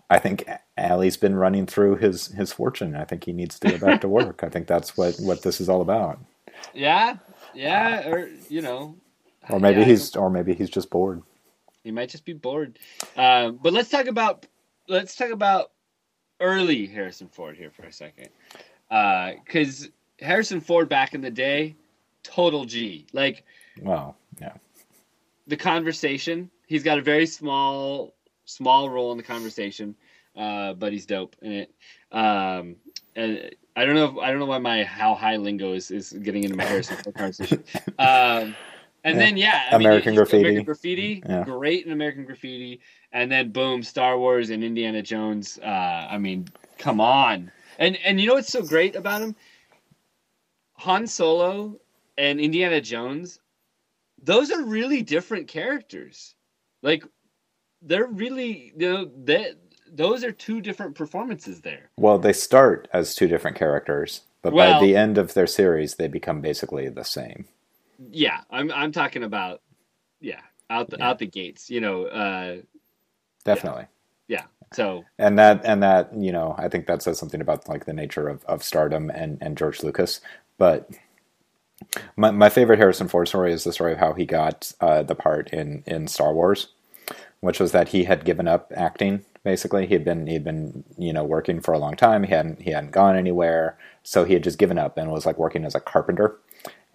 Speaker 2: I think Allie's been running through his his fortune. I think he needs to go back to work. I think that's what what this is all about.
Speaker 1: yeah, yeah, or you know,
Speaker 2: Or maybe
Speaker 1: yeah,
Speaker 2: he's or maybe he's just bored.
Speaker 1: He might just be bored. Um, but let's talk about let's talk about early Harrison Ford here for a second, because Harrison Ford back in the day, total G. Like
Speaker 2: Well, yeah.
Speaker 1: the conversation, he's got a very small small role in the conversation, uh, but he's dope in it. Um, and I don't know. If, I don't know why my how high lingo is, is getting into my Harrison Ford conversation. Um, and then yeah, I
Speaker 2: American
Speaker 1: he's-
Speaker 2: Graffiti.
Speaker 1: American Graffiti,
Speaker 2: Yeah.
Speaker 1: great in American Graffiti, and then boom, Star Wars and Indiana Jones. Uh, I mean, come on. And and you know what's so great about him? Han Solo and Indiana Jones, those are really different characters. Like they're really you know that those are two different performances there.
Speaker 2: Well, they start as two different characters, but
Speaker 1: Well-
Speaker 2: by the end of their series, they become basically the same.
Speaker 1: Yeah, I'm I'm talking about yeah, out the
Speaker 2: Yeah.
Speaker 1: out the gates, you know, uh
Speaker 2: Definitely.
Speaker 1: yeah. So
Speaker 2: and that and that you know i think that says something about like the nature of, of stardom and, and george lucas but my, my favorite harrison ford story is the story of how he got uh, the part in in star wars which was that he had given up acting. Basically, he had been he'd been you know working for a long time. He hadn't he hadn't gone anywhere, so he had just given up and was like working as a carpenter,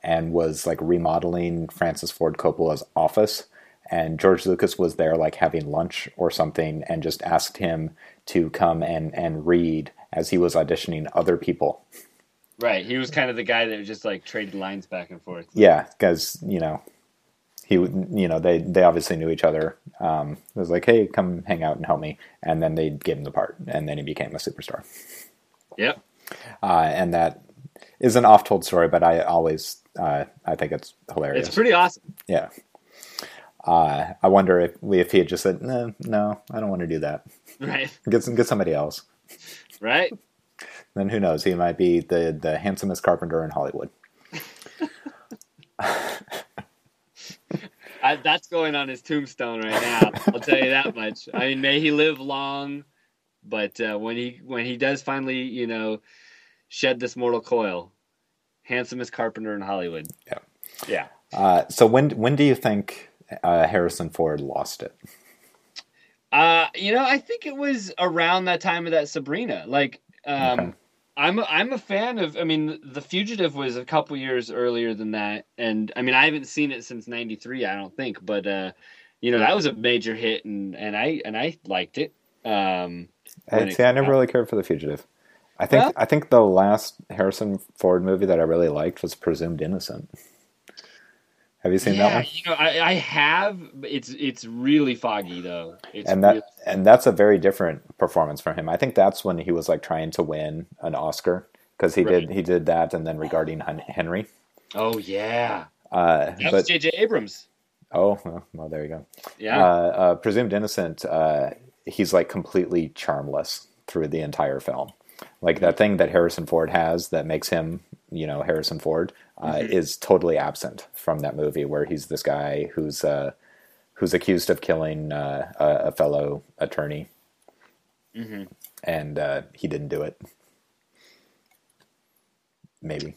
Speaker 2: and was like remodeling Francis Ford Coppola's office. And George Lucas was there like having lunch or something, and just asked him to come and and read as he was auditioning other people.
Speaker 1: Right. He was kind of the guy that just like traded lines back and forth.
Speaker 2: Yeah, because you know he you know they they obviously knew each other. Um, it was like, hey, come hang out and help me, and then they gave him the part, and then he became a superstar.
Speaker 1: Yep.
Speaker 2: Uh, and that is an oft-told story, but I always uh, I think it's hilarious.
Speaker 1: It's pretty awesome.
Speaker 2: yeah. Uh, I wonder if if he had just said, no, no, I don't want to do that.
Speaker 1: Right.
Speaker 2: Get some, get somebody else.
Speaker 1: Right.
Speaker 2: Then who knows? He might be the the handsomest carpenter in Hollywood.
Speaker 1: I, that's going on his tombstone right now. I'll tell you that much. I mean, may he live long, but uh, when he when he does finally, you know, shed this mortal coil, handsomest carpenter in Hollywood.
Speaker 2: Yeah.
Speaker 1: Yeah.
Speaker 2: Uh, so when when do you think uh, Harrison Ford lost it?
Speaker 1: Uh, you know, I think it was around that time of that Sabrina. Like, um,
Speaker 2: Okay.
Speaker 1: I'm a, I'm a fan of. I mean, The Fugitive was a couple years earlier than that, and I mean, I haven't seen it since '93. I don't think, but uh, you know, that was a major hit, and and I and I liked it. Um,
Speaker 2: I, see, I never
Speaker 1: out.
Speaker 2: really cared for The Fugitive. I think
Speaker 1: Well-
Speaker 2: I think the last Harrison Ford movie that I really liked was Presumed Innocent. Have you seen
Speaker 1: yeah,
Speaker 2: that one?
Speaker 1: you know, I, I have. It's it's really foggy though. It's
Speaker 2: and that
Speaker 1: really-
Speaker 2: and that's a very different performance from him. I think that's when he was like trying to win an Oscar because he
Speaker 1: Right.
Speaker 2: did he did that and then regarding Henry.
Speaker 1: oh yeah,
Speaker 2: Uh,
Speaker 1: that was J.J. Abrams.
Speaker 2: oh well, well, there you go.
Speaker 1: Yeah,
Speaker 2: Uh, uh, Presumed Innocent. Uh, he's like completely charmless through the entire film. Like that thing that Harrison Ford has that makes him, you know, Harrison Ford, uh,
Speaker 1: Mm-hmm.
Speaker 2: is totally absent from that movie. Where he's this guy who's uh, who's accused of killing uh, a, a fellow attorney,
Speaker 1: Mhm.
Speaker 2: and uh, he didn't do it. Maybe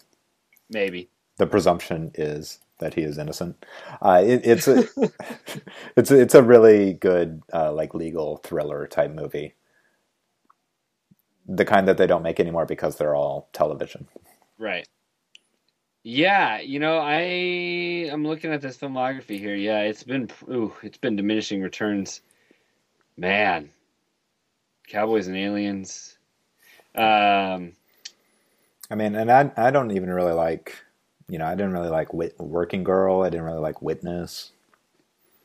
Speaker 1: maybe.
Speaker 2: the presumption is that he is innocent. Uh, it, it's a it's a, it's a really good uh, like legal thriller type movie. The kind that they don't make anymore because they're all television.
Speaker 1: Right. Yeah, you know, I I'm looking at this filmography here. Yeah, it's been ooh, it's been diminishing returns. Man. Cowboys and Aliens. Um
Speaker 2: I mean, and I I don't even really like, you know, I didn't really like Wit- Working Girl. I didn't really like Witness.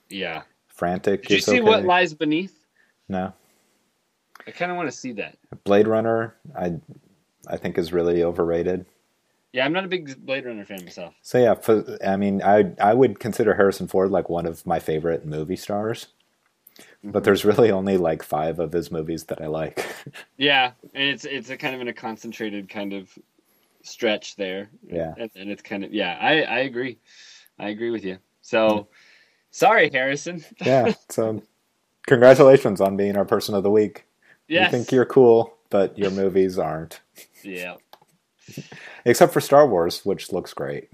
Speaker 1: yeah.
Speaker 2: Frantic.
Speaker 1: Did you see
Speaker 2: okay.
Speaker 1: what lies beneath?
Speaker 2: No,
Speaker 1: I kind of want to see that.
Speaker 2: Blade Runner. I I think is really overrated.
Speaker 1: Yeah, I'm not a big Blade Runner fan myself.
Speaker 2: So yeah, for, I mean, I I would consider Harrison Ford like one of my favorite movie stars, but mm-hmm. there's really only like five of his movies that I like.
Speaker 1: Yeah, and it's it's a kind of in a concentrated kind of stretch there.
Speaker 2: Yeah.
Speaker 1: and, and it's kind of yeah. I I agree, I agree with you. So, sorry, Harrison.
Speaker 2: yeah, so congratulations on being our person of the week.
Speaker 1: Yes.
Speaker 2: You think you're cool, but your movies aren't,
Speaker 1: Yeah.
Speaker 2: except for Star Wars, which looks great.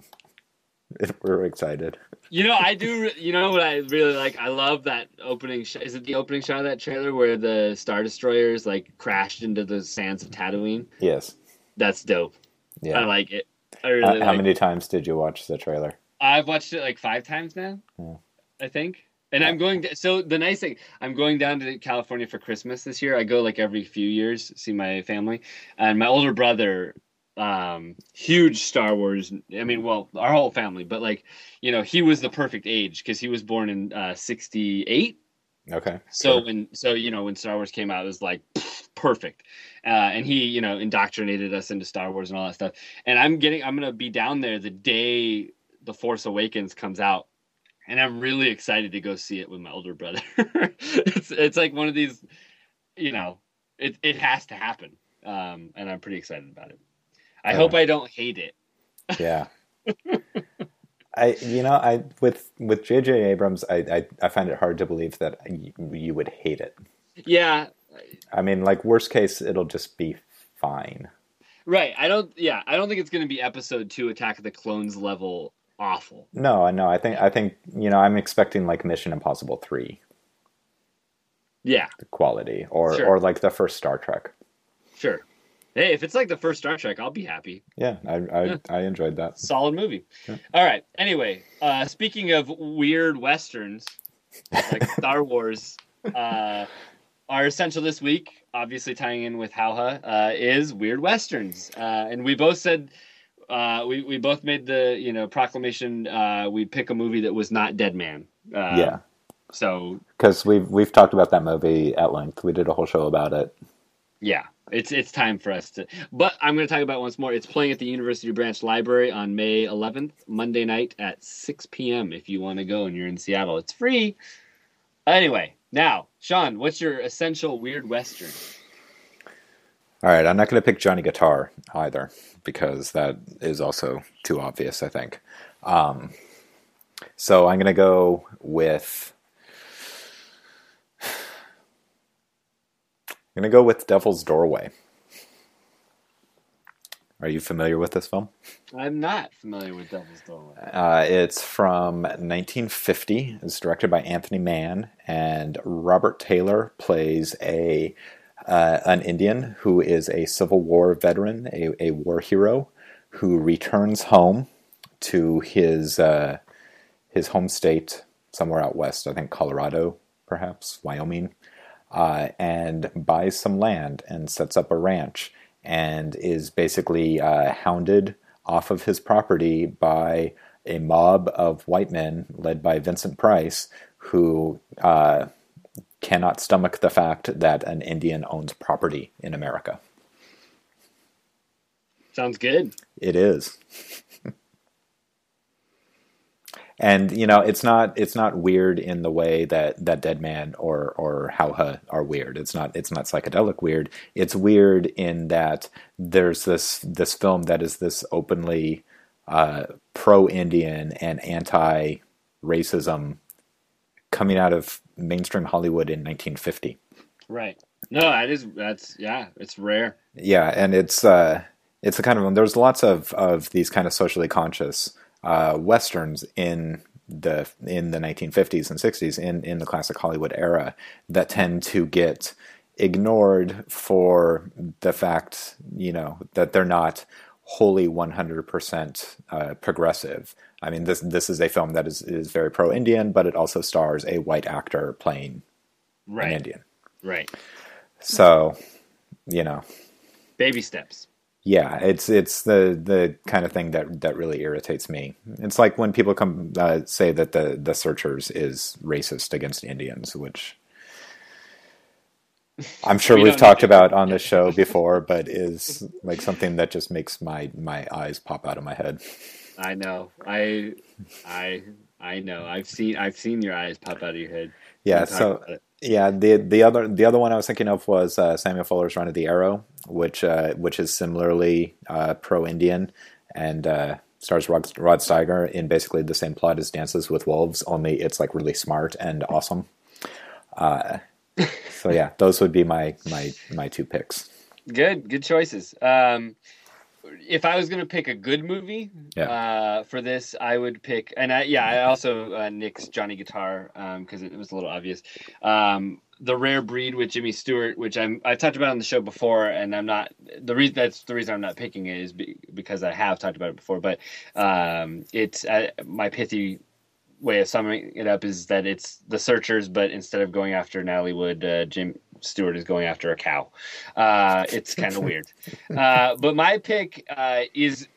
Speaker 2: We're excited.
Speaker 1: You know, I do. You know what I really like? I love that opening. Sh- is it the opening shot of that trailer where the Star Destroyers like crashed into the sands of Tatooine?
Speaker 2: Yes.
Speaker 1: That's dope.
Speaker 2: Yeah.
Speaker 1: I like it. I
Speaker 2: How-
Speaker 1: really
Speaker 2: how
Speaker 1: like
Speaker 2: many times did you watch the trailer?
Speaker 1: I've watched it like five times now.
Speaker 2: Yeah.
Speaker 1: I think. And I'm going to, so the nice thing, I'm going down to California for Christmas this year. I go like every few years, see my family. And my older brother, um, huge Star Wars. I mean, well, our whole family, but like, you know, he was the perfect age because he was born in uh, 68.
Speaker 2: Okay.
Speaker 1: So
Speaker 2: sure.
Speaker 1: when so you know when Star Wars came out, it was like pff, perfect, uh, and he you know indoctrinated us into Star Wars and all that stuff. And I'm getting I'm gonna be down there the day the Force Awakens comes out, and I'm really excited to go see it with my older brother. it's it's like one of these, you know, it it has to happen, um, and I'm pretty excited about it. I
Speaker 2: Yeah.
Speaker 1: hope I don't hate it.
Speaker 2: Yeah. I you know I with with J.J. Abrams I, I I find it hard to believe that you, you would hate it.
Speaker 1: Yeah,
Speaker 2: I mean, like worst case, it'll just be fine.
Speaker 1: right. I don't. Yeah, I don't think it's gonna be Episode Two Attack of the Clones level awful.
Speaker 2: No, no, I think I think you know I'm expecting like Mission Impossible three.
Speaker 1: Yeah,
Speaker 2: quality, or
Speaker 1: Sure.
Speaker 2: or like the first Star Trek.
Speaker 1: sure. Hey, if it's like the first Star Trek, I'll be happy.
Speaker 2: Yeah, I I,
Speaker 1: Yeah.
Speaker 2: I enjoyed that.
Speaker 1: Solid movie.
Speaker 2: Yeah.
Speaker 1: All right. Anyway, uh, speaking of weird westerns, like Star Wars, uh, our essential this week, obviously tying in with Jauja, uh, is weird westerns, uh, and we both said. Uh, we, we both made the you know proclamation uh, we'd pick a movie that was not Dead Man. Uh,
Speaker 2: yeah,
Speaker 1: So
Speaker 2: because we've we've talked about that movie at length. We did a whole show about it.
Speaker 1: Yeah, it's it's time for us to. But I'm going to talk about it once more. It's playing at the University Branch Library on May 11th, Monday night at 6 p.m. If you want to go and you're in Seattle, it's free. Anyway, now Sean, what's your essential weird western?
Speaker 2: All right, I'm not going to pick Johnny Guitar either because that is also too obvious. I think. Um, so I'm going to go with. I'm going to go with Devil's Doorway. Are you familiar with this film?
Speaker 1: I'm not familiar with Devil's Doorway.
Speaker 2: Uh, it's from 1950. It's directed by Anthony Mann, and Robert Taylor plays a uh, an Indian who is a Civil War veteran, a, a war hero, who returns home to his uh, his home state somewhere out west. I think Colorado, perhaps Wyoming, uh, and buys some land and sets up a ranch and is basically uh, hounded off of his property by a mob of white men led by Vincent Price, who uh, cannot stomach the fact that an Indian owns property in America.
Speaker 1: Sounds good.
Speaker 2: It is. and you know, it's not it's not weird in the way that that Dead Man or or Jauja are weird. It's not it's not psychedelic weird. It's weird in that there's this this film that is this openly uh, pro Indian and anti racism coming out of mainstream Hollywood in 1950.
Speaker 1: Right. No, that is that's yeah, it's rare.
Speaker 2: Yeah, and it's uh, it's a kind of there's lots of of these kind of socially conscious uh, westerns in the in the 1950s and 60s in in the classic Hollywood era that tend to get ignored for the fact you know that they're not wholly 100% uh, progressive. I mean this this is a film that is is very pro Indian, but it also stars a white actor playing an Indian.
Speaker 1: Right.
Speaker 2: So, you know,
Speaker 1: Baby steps.
Speaker 2: yeah, it's it's the the kind of thing that that really irritates me. It's like when people come uh, say that the the Searchers is racist against Indians, which I'm sure
Speaker 1: We
Speaker 2: have talked about on the show before, but is like something that just makes my my eyes pop out of my head.
Speaker 1: I know. I I I know. I've seen I've seen your eyes pop out of your head.
Speaker 2: Yeah, so yeah, the the other the other one I was thinking of was uh, Samuel Fuller's Run of the Arrow, which uh, which is similarly uh, pro Indian and uh, stars Rod, Rod Steiger in basically the same plot as Dances with Wolves, only it's like really smart and awesome. Uh, so yeah, those would be my my my two picks.
Speaker 1: Good, good choices. Um, if I was gonna pick a good movie
Speaker 2: Yeah.
Speaker 1: uh, for this, I would pick, and I yeah, I also uh, nixed Johnny Guitar because it was a little obvious. Um, the Rare Breed with Jimmy Stewart, which I'm I talked about on the show before, and I'm not the reason that's the reason I'm not picking it is be, because I have talked about it before, but um, it's uh, my pithy way of summing it up is that it's the searchers, but instead of going after Natalie Wood, uh, Jim Stewart is going after a cow. Uh, it's kind of weird. Uh, but my pick uh, is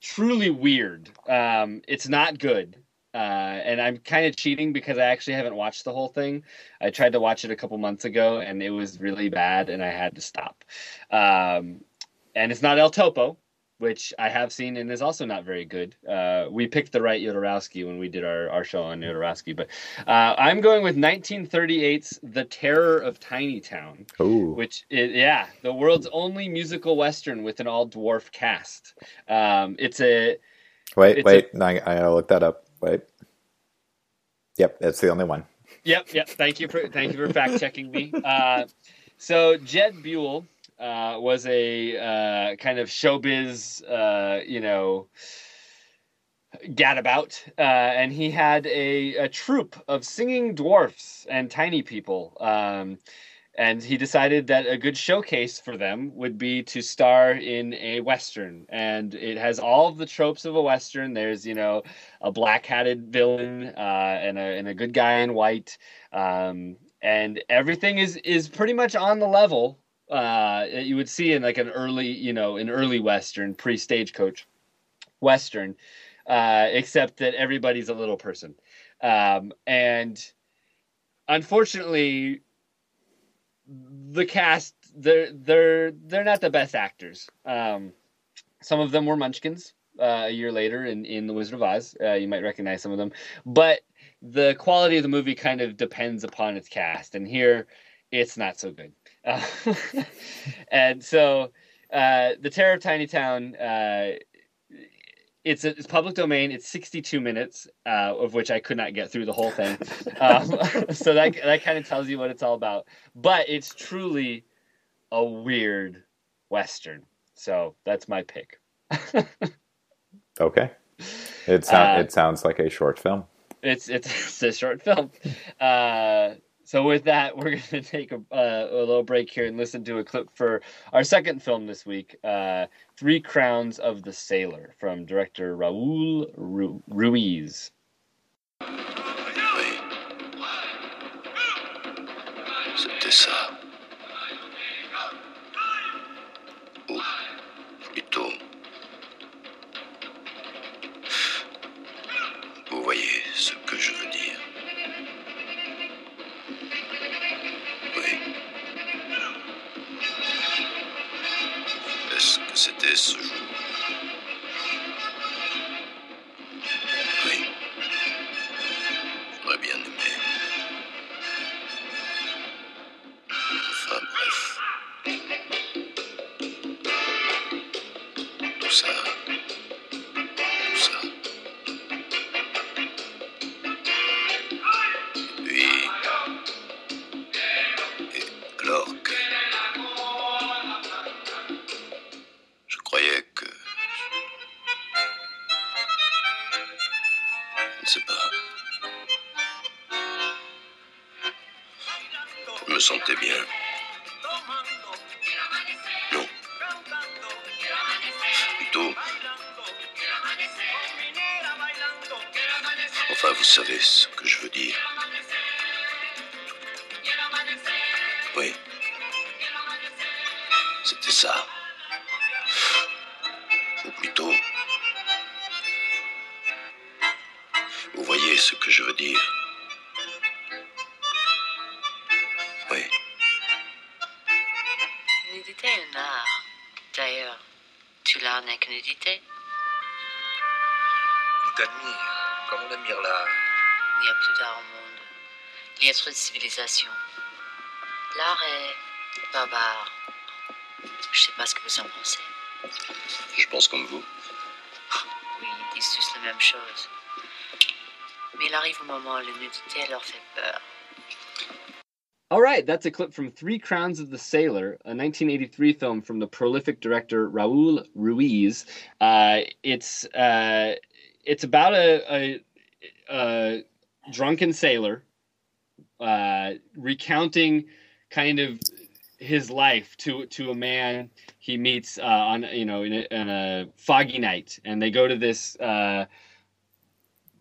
Speaker 1: truly weird. Um, it's not good. Uh, and I'm kind of cheating because I actually haven't watched the whole thing. I tried to watch it a couple months ago and it was really bad and I had to stop. Um, and it's not El Topo, which I have seen and is also not very good. Uh, we picked the right Jodorowsky when we did our, our show on Jodorowsky, but uh, I'm going with 1938's The Terror of Tiny Town,
Speaker 2: Ooh,
Speaker 1: which is, yeah, the world's only musical western with an all dwarf cast. Um, it's a
Speaker 2: wait,
Speaker 1: it's
Speaker 2: wait, I, I gotta look that up. Wait, yep, that's the only one.
Speaker 1: Yep, yep. Thank you for thank you for fact checking me. Uh, so Jed Buell uh, was a uh, kind of showbiz, uh, you know, gadabout, uh, and he had a, a troupe of singing dwarfs and tiny people. Um, and he decided that a good showcase for them would be to star in a western and it has all of the tropes of a western there's you know a black-hatted villain uh, and, a, and a good guy in white um, and everything is is pretty much on the level uh, you would see in like an early you know an early western pre-stagecoach western uh, except that everybody's a little person um, and unfortunately the cast they're they're they're not the best actors. Um, some of them were Munchkins uh, a year later in in The Wizard of Oz. Uh, you might recognize some of them, but the quality of the movie kind of depends upon its cast, and here it's not so good. Uh, and so, uh, the Terror of Tiny Town uh, it's it's public domain. It's 62 minutes, uh, of which I could not get through the whole thing. Um, so that that kind of tells you what it's all about. But it's truly a weird western. So that's my pick.
Speaker 2: Okay. It sounds
Speaker 1: Uh,
Speaker 2: it sounds like a short film.
Speaker 1: It's it's, it's a short film. So with that, we're gonna take a, uh, a little break here and listen to a clip for our second film this week, uh, Three Crowns of the Sailor, from director Raoul Ru- Ruiz.
Speaker 6: Il
Speaker 7: y a civilisation. L'art est barbare. Je sais pas ce que vous en pensez.
Speaker 6: Je pense comme vous.
Speaker 7: Oui, ils disent tous la même chose. Mais il arrive un moment où la nudité leur fait peur.
Speaker 1: All right, that's a clip from Three Crowns of the Sailor, a 1983 film from the prolific director Raoul Ruiz. Uh, it's uh, it's about a, a, a drunken sailor uh, recounting kind of his life to to a man he meets uh, on you know in a, in a foggy night, and they go to this uh,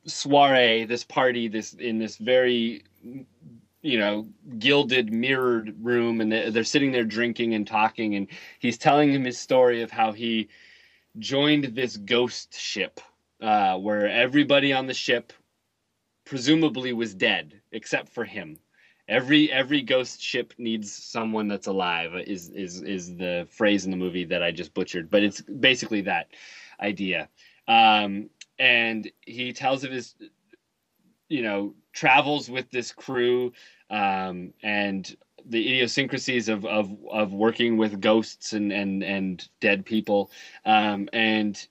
Speaker 1: soiree, this party, this in this very you know gilded mirrored room. And they- they're sitting there drinking and talking. And he's telling him his story of how he joined this ghost ship uh, where everybody on the ship presumably was dead except for him. Every every ghost ship needs someone that's alive is is is the phrase in the movie that i just butchered but it's basically that idea. Um, and he tells of his you know travels with this crew um, and the idiosyncrasies of, of of working with ghosts and and and dead people. Um, and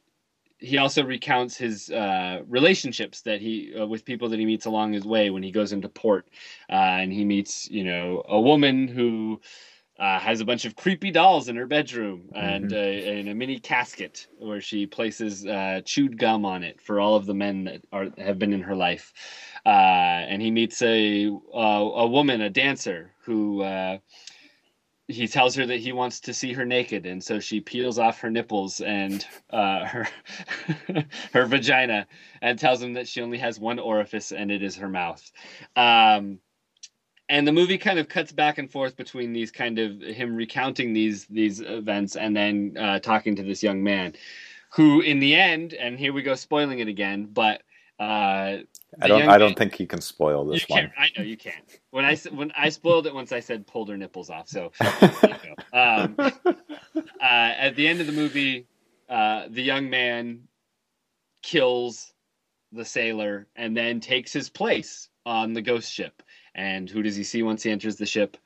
Speaker 1: he also recounts his uh, relationships that he uh, with people that he meets along his way when he goes into port uh, and he meets you know a woman who uh, has a bunch of creepy dolls in her bedroom and
Speaker 2: Mhm.
Speaker 1: a, and a mini casket where she places uh, chewed gum on it for all of the men that are have been in her life. Uh, and he meets a uh, a woman, a dancer, who uh, he tells her that he wants to see her naked, and so she peels off her nipples and uh, her her vagina, and tells him that she only has one orifice, and it is her mouth. Um, and the movie kind of cuts back and forth between these kind of him recounting these these events and then uh, talking to this young man, who in the end, and here we go spoiling it again, but. Uh,
Speaker 2: I don't. I don't think you can spoil
Speaker 1: you
Speaker 2: this one.
Speaker 1: I know you can't. When I when I spoiled it once, I said pulled her nipples off. So you um, uh, at the end of the movie, uh, the young man kills the sailor and then takes his place on the ghost ship. And who does he see once he enters the ship?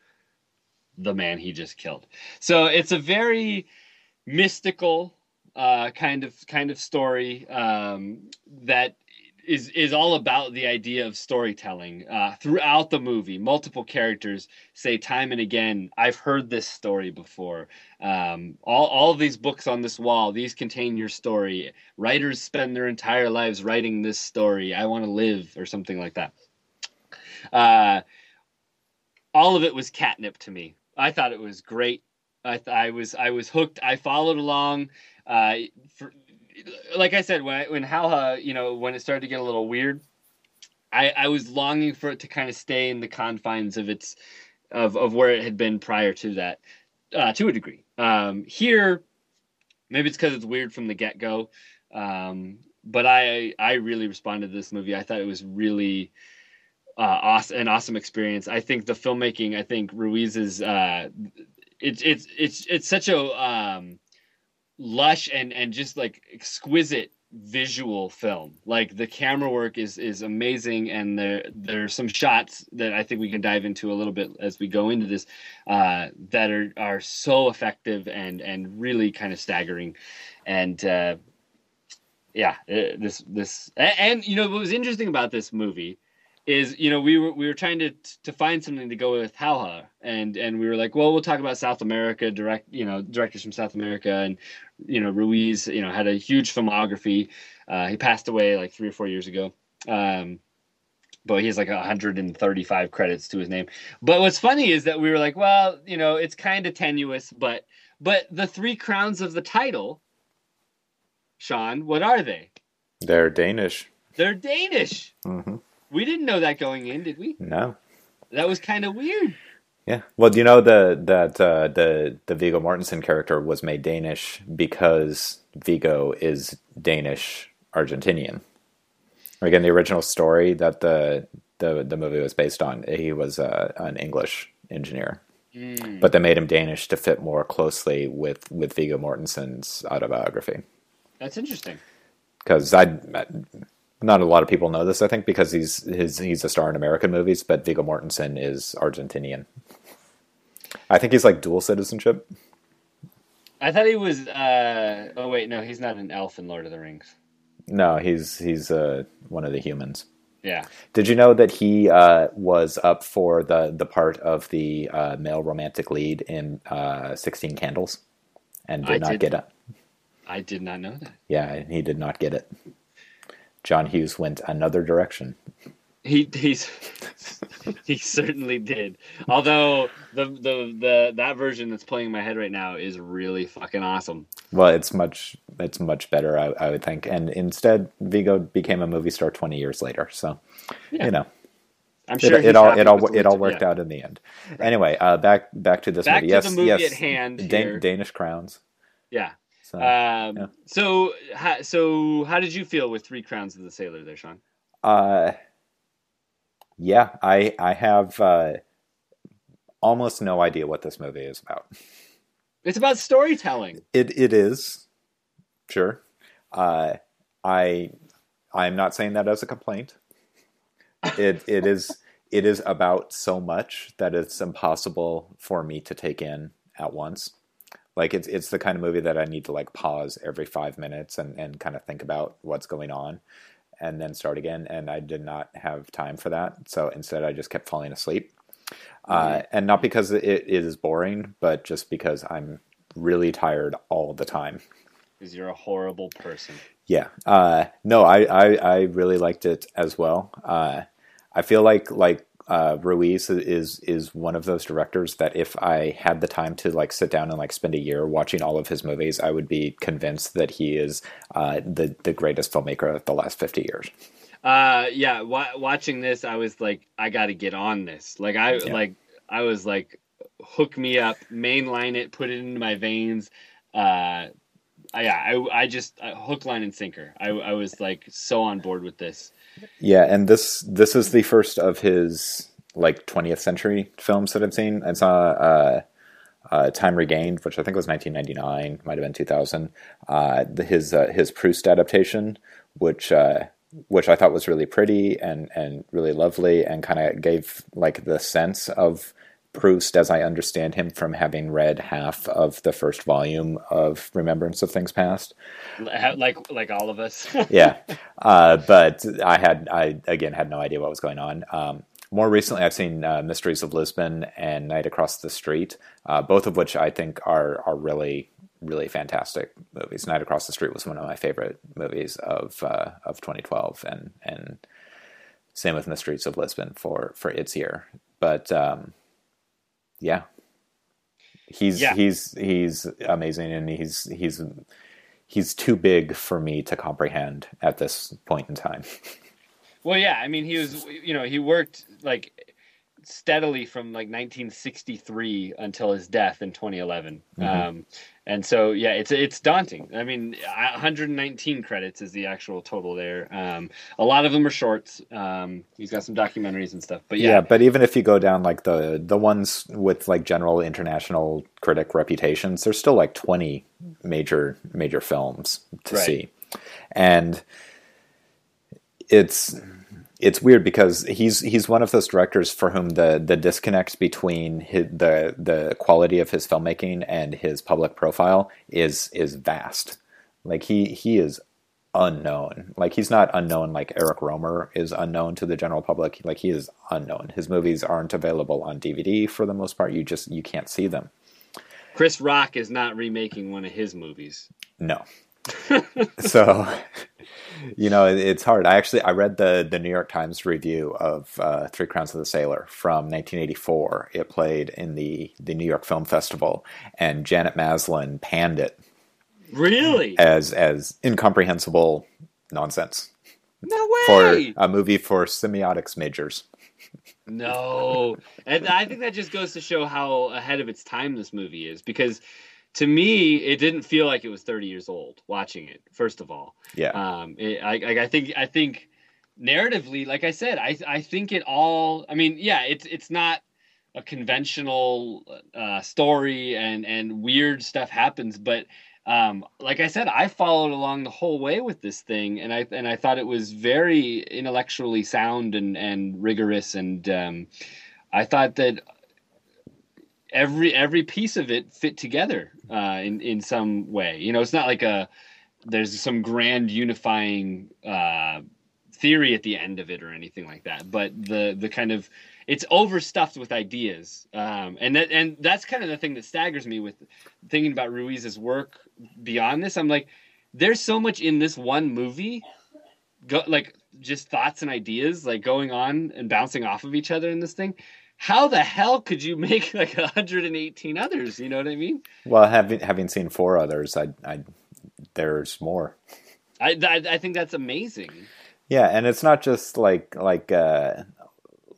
Speaker 1: The man he just killed. So it's a very mystical uh, kind of kind of story um, that is is all about the idea of storytelling uh, throughout the movie. Multiple characters say time and again, "I've heard this story before." Um, all all these books on this wall, these contain your story. Writers spend their entire lives writing this story. I want to live, or something like that. Uh, all of it was catnip to me. I thought it was great. I th- I was I was hooked. I followed along. Uh, for, like I said, when I, when Jauja, you know, when it started to get a little weird, I I was longing for it to kind of stay in the confines of its of of where it had been prior to that, uh, to a degree. Um, here, maybe it's because it's weird from the get go, um, but I I really responded to this movie. I thought it was really uh, awesome, an awesome experience. I think the filmmaking, I think Ruiz's, uh, it's it's it's it's such a um, lush and and just like exquisite visual film. Like the camera work is is amazing, and there there are some shots that I think we can dive into a little bit as we go into this uh, that are are so effective and and really kind of staggering, and. Uh, yeah, uh, this this and, and you know what was interesting about this movie is you know we were we were trying to to find something to go with Jauja. And and we were like well we'll talk about South America direct you know directors from South America. And you know Ruiz you know had a huge filmography. Uh, he passed away like three or four years ago. Um, but he has like 135 credits to his name. But what's funny is that we were like well you know it's kind of tenuous but but the three crowns of the title Sean what are they?
Speaker 2: They're Danish.
Speaker 1: they're Danish.
Speaker 2: Hmm
Speaker 1: we didn't know that going in did we
Speaker 2: No.
Speaker 1: that was kind of weird
Speaker 2: Yeah. Well, do you know the that uh, the the Viggo Mortensen character was made Danish because Viggo is Danish Argentinian. Like in the original story that the the the movie was based on, he was uh, an English engineer, but they made him Danish to fit more closely with with Viggo Mortensen's autobiography.
Speaker 1: That's interesting.
Speaker 2: Because I. Not a lot of people know this, I think, because he's his he's a star in American movies, but Viggo Mortensen is Argentinian. I think he's like dual citizenship.
Speaker 1: I thought he was. uh Oh wait, no, he's not an elf in Lord of the Rings.
Speaker 2: No, he's he's uh, one of the humans.
Speaker 1: Yeah.
Speaker 2: Did you know that he uh, was up for the the part of the uh, male romantic lead in uh, Sixteen Candles, and did
Speaker 1: I
Speaker 2: not
Speaker 1: did-
Speaker 2: get it?
Speaker 1: I did not know that.
Speaker 2: Yeah, he did not get it. John Hughes went another direction.
Speaker 1: He he's he certainly did. Although the the the that version that's playing in my head right now is really fucking awesome.
Speaker 2: Well, it's much it's much better, I, I would think. And instead, Viggo became a movie star twenty years later. So,
Speaker 1: Yeah.
Speaker 2: you know,
Speaker 1: I'm
Speaker 2: it,
Speaker 1: sure
Speaker 2: it
Speaker 1: he's
Speaker 2: all it all it all worked
Speaker 1: yeah.
Speaker 2: out in the end. Anyway, uh, back back to this
Speaker 1: Back
Speaker 2: movie.
Speaker 1: to
Speaker 2: yes,
Speaker 1: movie
Speaker 2: yes,
Speaker 1: at hand
Speaker 2: Dan- Danish crowns.
Speaker 1: Yeah.
Speaker 2: So,
Speaker 1: Um,
Speaker 2: yeah.
Speaker 1: So how, so how did you feel with Three Crowns of the Sailor there, Sean?
Speaker 2: Uh, yeah, I I have uh, almost no idea what this movie is about.
Speaker 1: It's about storytelling.
Speaker 2: It it is, sure. Uh, I I'm not saying that as a complaint. It it is it is about so much that it's impossible for me to take in at once. Like it's it's the kind of movie that I need to like pause every five minutes and, and kind of think about what's going on and then start again. And I did not have time for that. So instead I just kept falling asleep. uh, and not because it, it is boring, but just because I'm really tired all the time.
Speaker 1: Because you're a horrible person.
Speaker 2: Yeah. Uh, no, I, I, I really liked it as well. Uh, I feel like like uh, Ruiz is is one of those directors that if I had the time to like sit down and like spend a year watching all of his movies, I would be convinced that he is uh, the the greatest filmmaker of the last fifty years.
Speaker 1: Uh, yeah. Wa- watching this, I was like, I got to get on this. Like, I
Speaker 2: Yeah.
Speaker 1: like, I was like, hook me up, mainline it, put it into my veins. Uh, I, yeah, I, I just uh, hook, line, and sinker. I, I was like so on board with this.
Speaker 2: Yeah, and this this is the first of his like 20th century films that I've seen. I saw uh, uh, Time Regained, which I think was 1999, might have been 2000. Uh, the, his uh, his Proust adaptation, which uh, which I thought was really pretty and and really lovely, and kind of gave like the sense of Proust as I understand him from having read half of the first volume of Remembrance of Things Past
Speaker 1: Like, like all of us.
Speaker 2: yeah, uh, but I had I again had no idea what was going on. Um, more recently, I've seen uh, Mysteries of Lisbon and Night Across the Street, uh, both of which I think are are really really fantastic movies. Night Across the Street was one of my favorite movies of uh, of 2012, and and same with Mysteries of Lisbon for for its year. But um, yeah, he's
Speaker 1: Yeah.
Speaker 2: he's he's amazing, and he's he's he's too big for me to comprehend at this point in time.
Speaker 1: Well, yeah, I mean, he was, you know, he worked like steadily from like 1963 until his death in 2011. Um, and so, yeah, it's it's daunting. I mean, 119 credits is the actual total there. Um, a lot of them are shorts. Um, he's got some documentaries and stuff, but
Speaker 2: Yeah.
Speaker 1: yeah,
Speaker 2: but even if you go down like the the ones with like general international critic reputations, there's still like 20 major major films to
Speaker 1: Right.
Speaker 2: see, and it's it's weird because he's he's one of those directors for whom the the disconnect between his, the the quality of his filmmaking and his public profile is is vast. Like he he is unknown. Like he's not unknown like Eric Rohmer is unknown to the general public. Like he is unknown. His movies aren't available on DVD for the most part. You just you can't see them.
Speaker 1: Chris Rock is not remaking one of his movies.
Speaker 2: No. so you know it's hard i actually i read the the new york times review of uh, three crowns of the sailor from 1984 it played in the the new york film festival and janet maslin panned it
Speaker 1: Really?
Speaker 2: as as incomprehensible nonsense
Speaker 1: No way.
Speaker 2: for a movie for semiotics majors
Speaker 1: No, and I think that just goes to show how ahead of its time this movie is. Because to me, it didn't feel like it was 30 years old watching it. First of all,
Speaker 2: yeah
Speaker 1: um, it, I, I I think I think narratively, like I said, I I think it all. I mean, yeah, it's it's not a conventional uh, story, and and weird stuff happens, but. Um, like I said, I followed along the whole way with this thing, and I and I thought it was very intellectually sound and and rigorous, and um, I thought that every every piece of it fit together uh, in in some way. You know, it's not like a there's some grand unifying uh, theory at the end of it or anything like that, but the the kind of it's overstuffed with ideas, um, and that and that's kind of the thing that staggers me with thinking about Ruiz's work beyond this. I'm like, there's so much in this one movie, go, like just thoughts and ideas like going on and bouncing off of each other in this thing. How the hell could you make like 118 others? You know what I mean?
Speaker 2: well having having seen four others i i there's more
Speaker 1: I I, I think that's amazing.
Speaker 2: Yeah, and it's not just like like uh,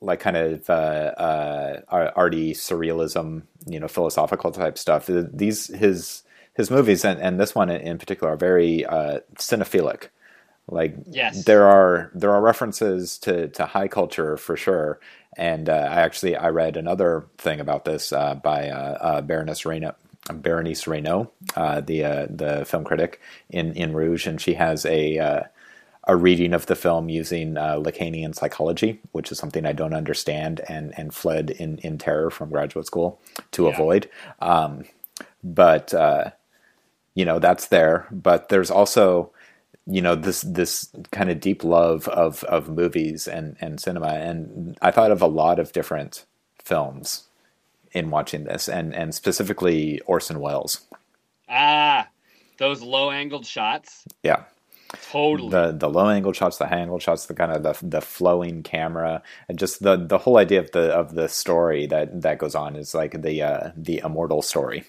Speaker 2: like kind of uh, uh, ar- arty surrealism, you know, philosophical type stuff. These his his movies and, and this one in particular are very uh, cinephilic. Like
Speaker 1: Yes.
Speaker 2: there are there are references to, to high culture for sure. And uh, I actually I read another thing about this uh, by uh, uh, Baroness Reynaud, Berenice Reynaud, uh, the uh, the film critic in in Rouge, and she has a uh, a reading of the film using uh, Lacanian psychology, which is something I don't understand and and fled in in terror from graduate school to
Speaker 1: Yeah.
Speaker 2: avoid. Um, but uh, you know that's there. But there's also you know this this kind of deep love of of movies and and cinema, and I thought of a lot of different films in watching this, and and specifically Orson Welles.
Speaker 1: Ah, those low angled shots.
Speaker 2: Yeah,
Speaker 1: Totally.
Speaker 2: the the low angle shots, the high angle shots, the kind of the the flowing camera, and just the the whole idea of the of the story that that goes on is like the uh, the immortal story.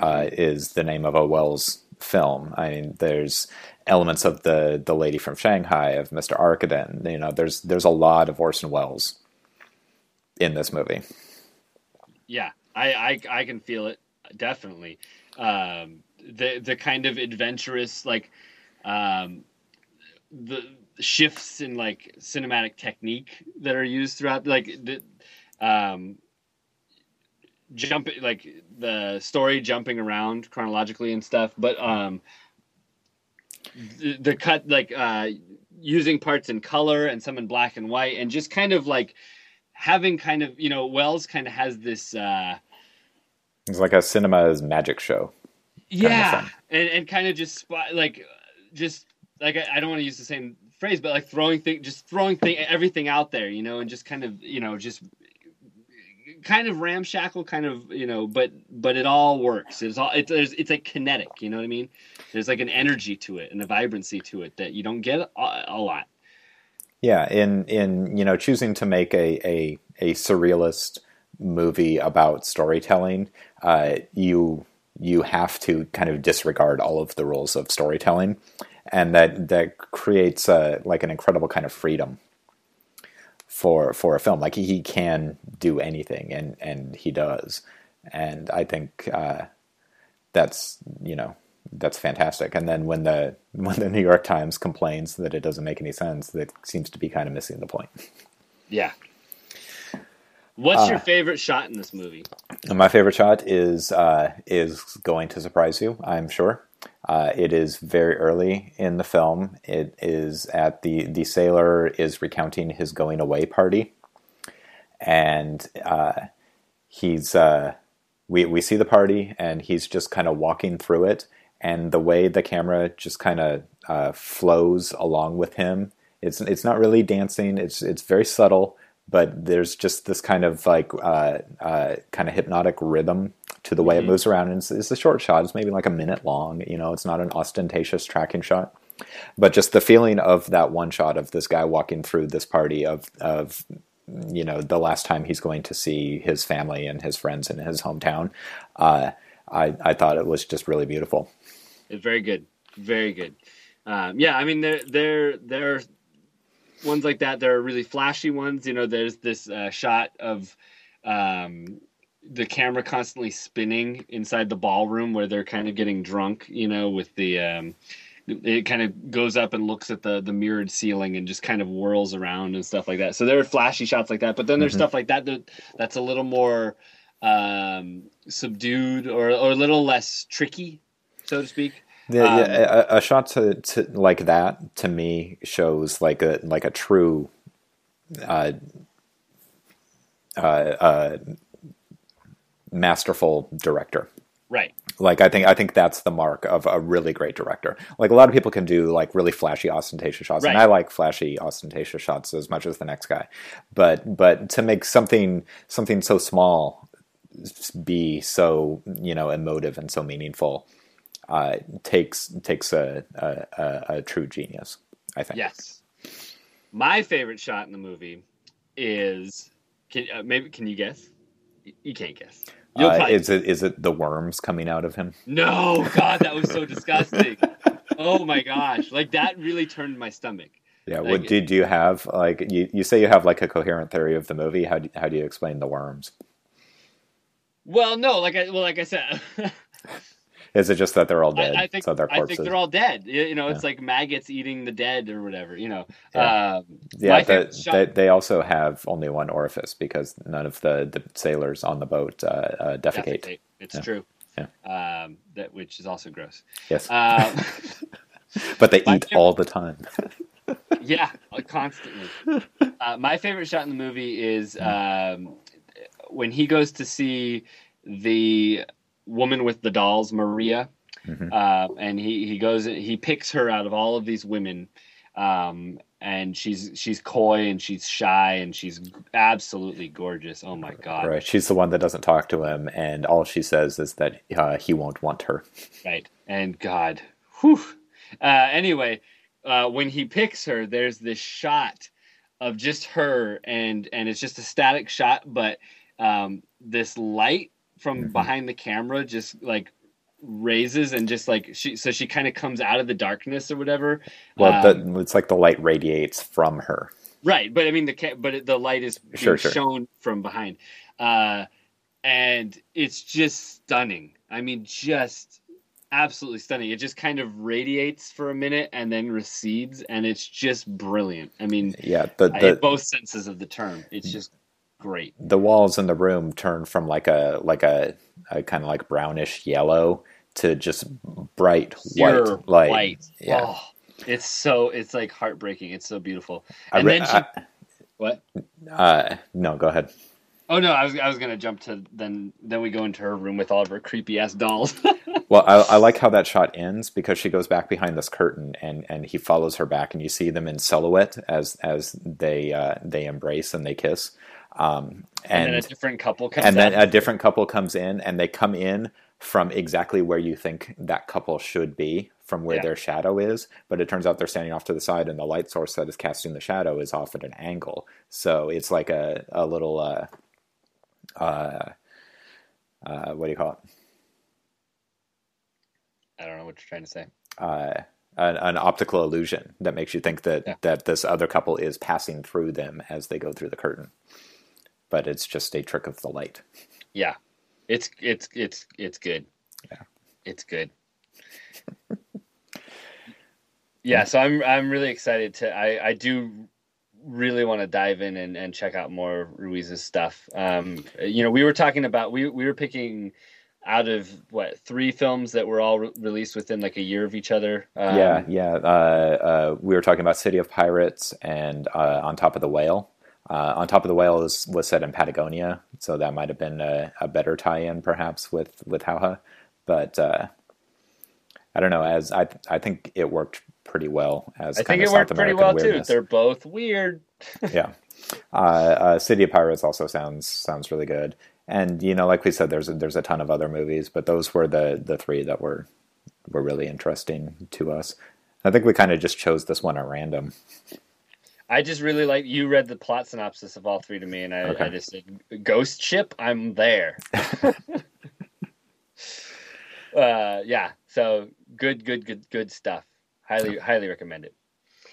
Speaker 2: Uh, is the name of a Welles film. I mean, there's elements of the the lady from Shanghai, of Mr. Arkadin. You know, there's there's a lot of Orson Welles in this movie.
Speaker 1: Yeah, I, I I can feel it definitely. Um, the the kind of adventurous like um, the shifts in like cinematic technique that are used throughout like the um, jumping like the story jumping around chronologically and stuff, but um, the, the cut like uh, using parts in color and some in black and white and just kind of like having kind of you know Welles kind of has this uh
Speaker 2: It's like a cinema's magic show.
Speaker 1: yeah
Speaker 2: thing.
Speaker 1: and and kind of just spot like just like I, I don't want to use the same phrase but like throwing thing just throwing thing everything out there you know and just kind of you know just kind of ramshackle kind of you know but but it all works. It's all it's it's like kinetic you know what i mean? There's like an energy to it and a vibrancy to it that you don't get a, a lot.
Speaker 2: Yeah, in in you know choosing to make a a, a surrealist movie about storytelling, uh, you you have to kind of disregard all of the rules of storytelling, and that that creates a, like an incredible kind of freedom for for a film. Like he, he can do anything, and and he does, and I think uh, that's you know that's fantastic. And then when the when the New York Times complains that it doesn't make any sense, that seems to be kind of missing the point.
Speaker 1: yeah what's
Speaker 2: Uh,
Speaker 1: your favorite shot in this movie
Speaker 2: my favorite shot is uh, is going to surprise you, I'm sure. Uh, it is very early in the film. It is at the the sailor is recounting his going away party, and uh, he's uh, we we see the party, and he's just kind of walking through it, and the way the camera just kind of uh, flows along with him. It's it's not really dancing. It's it's very subtle, but there's just this kind of like uh, uh, kind of hypnotic rhythm to the way it moves around. And it's, it's a short shot. It's maybe like a minute long. You know, it's not an ostentatious tracking shot, but just the feeling of that one shot of this guy walking through this party of of you know the last time he's going to see his family and his friends in his hometown. Uh, I I thought it was just really beautiful.
Speaker 1: It's very good, very good. Um, yeah, I mean there there there are ones like that. There are really flashy ones. You know, there's this uh, shot of um, the camera constantly spinning inside the ballroom where they're kind of getting drunk. You know, with the um, it kind of goes up and looks at the the mirrored ceiling and just kind of whirls around and stuff like that. So there are flashy shots like that. But then there's
Speaker 2: Mhm.
Speaker 1: stuff like that, that that's a little more um, subdued or or a little less tricky, so to speak.
Speaker 2: Yeah,
Speaker 1: Um,
Speaker 2: yeah, a, a shot to, to like that to me shows like a like a true uh, uh, uh, masterful director.
Speaker 1: Right.
Speaker 2: Like I think I think that's the mark of a really great director. Like a lot of people can do like really flashy ostentatious shots, and I like flashy ostentatious shots as much as the next guy. But but to make something something so small be so you know emotive and so meaningful uh, takes takes a, a, a, a true genius. I think.
Speaker 1: Yes. My favorite shot in the movie is can uh, maybe can you guess? You can't guess.
Speaker 2: Uh, is it is it the worms coming out of him?
Speaker 1: no, God, that was so disgusting. oh my gosh, like that really turned my stomach.
Speaker 2: Yeah.
Speaker 1: Like-
Speaker 2: what did you have? Like you, you say you have like a coherent theory of the movie. How do, how do you explain the worms?
Speaker 1: Well, no, like I well, like I said,
Speaker 2: Is it just that they're all dead?
Speaker 1: I, I think
Speaker 2: so they're
Speaker 1: I think they're all dead. You, know, it's like maggots eating the dead or whatever. You know,
Speaker 2: Yeah.
Speaker 1: um,
Speaker 2: yeah, the,
Speaker 1: shot-
Speaker 2: they, they also have only one orifice because none of the, the sailors on the boat uh, uh, defecate.
Speaker 1: defecate. It's
Speaker 2: Yeah.
Speaker 1: true.
Speaker 2: Yeah.
Speaker 1: Um, that which is also gross.
Speaker 2: Yes,
Speaker 1: Um,
Speaker 2: but they eat
Speaker 1: favorite-
Speaker 2: all the time.
Speaker 1: yeah, constantly. Uh, my favorite shot in the movie is um, when he goes to see the woman with the dolls, Maria,
Speaker 2: Mhm.
Speaker 1: uh, and he he goes he picks her out of all of these women. um, and she's she's coy and she's shy and she's absolutely gorgeous. Oh my god!
Speaker 2: Right. She's the one that doesn't talk to him, and all she says is that uh, he won't want her.
Speaker 1: Right. And God, whew. Uh, anyway, uh, when he picks her, there's this shot of just her, and and it's just a static shot, but um, this light from
Speaker 2: Mhm.
Speaker 1: behind the camera just like raises and just like she so she kind of comes out of the darkness or whatever
Speaker 2: Well,
Speaker 1: Um,
Speaker 2: the, it's like the light radiates from her.
Speaker 1: right but i mean the but the light is
Speaker 2: Sure, sure.
Speaker 1: shown from behind uh and it's just stunning i mean just absolutely stunning it just kind of radiates for a minute and then recedes and it's just brilliant i mean
Speaker 2: Yeah. The the
Speaker 1: both senses of the term it's just great
Speaker 2: the walls in the room turn from like a like a, a kind of like brownish yellow to just bright
Speaker 1: Pure
Speaker 2: white light.
Speaker 1: white.
Speaker 2: Yeah.
Speaker 1: Oh, it's so it's like heartbreaking it's so beautiful and
Speaker 2: re-
Speaker 1: then she
Speaker 2: I-
Speaker 1: what
Speaker 2: uh, no, go ahead.
Speaker 1: Oh no, I was I was gonna jump to then then we go into her room with all of her creepy ass dolls.
Speaker 2: Well, I, I like how that shot ends because she goes back behind this curtain and, and he follows her back, and you see them in silhouette as as they uh, they embrace and they kiss. Um,
Speaker 1: and,
Speaker 2: and
Speaker 1: then a different couple comes
Speaker 2: and then
Speaker 1: out.
Speaker 2: a different couple comes in, and they come in from exactly where you think that couple should be, from where
Speaker 1: Yeah.
Speaker 2: their shadow is. But it turns out they're standing off to the side, and the light source that is casting the shadow is off at an angle. So it's like a a little uh, uh, uh, what do you call it?
Speaker 1: I don't know what you're trying to say.
Speaker 2: uh, an, an optical illusion that makes you think that
Speaker 1: Yeah.
Speaker 2: that this other couple is passing through them as they go through the curtain, but it's just a trick of the light.
Speaker 1: Yeah, it's it's it's it's good.
Speaker 2: Yeah.
Speaker 1: it's good. yeah, so I'm I'm really excited to I I do really want to dive in and, and check out more of Ruiz's stuff. Um, you know, we were talking about we we were picking out of what three films that were all re- released within like a year of each other. Um,
Speaker 2: yeah, yeah. Uh, uh, we were talking about City of Pirates and uh, On Top of the Whale. Uh, On Top of the Whale was, was set in Patagonia, so that might have been a, a better tie-in, perhaps, with with Jauja. But uh, I don't know. As I I think it worked pretty well as
Speaker 1: I think it worked
Speaker 2: South
Speaker 1: pretty well
Speaker 2: weirdness.
Speaker 1: too. They're both weird.
Speaker 2: yeah. Uh, uh, City of Pirates also sounds sounds really good, and you know, like we said, there's a, there's a ton of other movies, but those were the the three that were were really interesting to us. I think we kind of just chose this one at random.
Speaker 1: I just really like you read the plot synopsis of all three to me, and I,
Speaker 2: Okay.
Speaker 1: I just said, "Ghost ship, I'm there." uh, yeah, so good, good, good, good stuff. Highly, highly recommend it.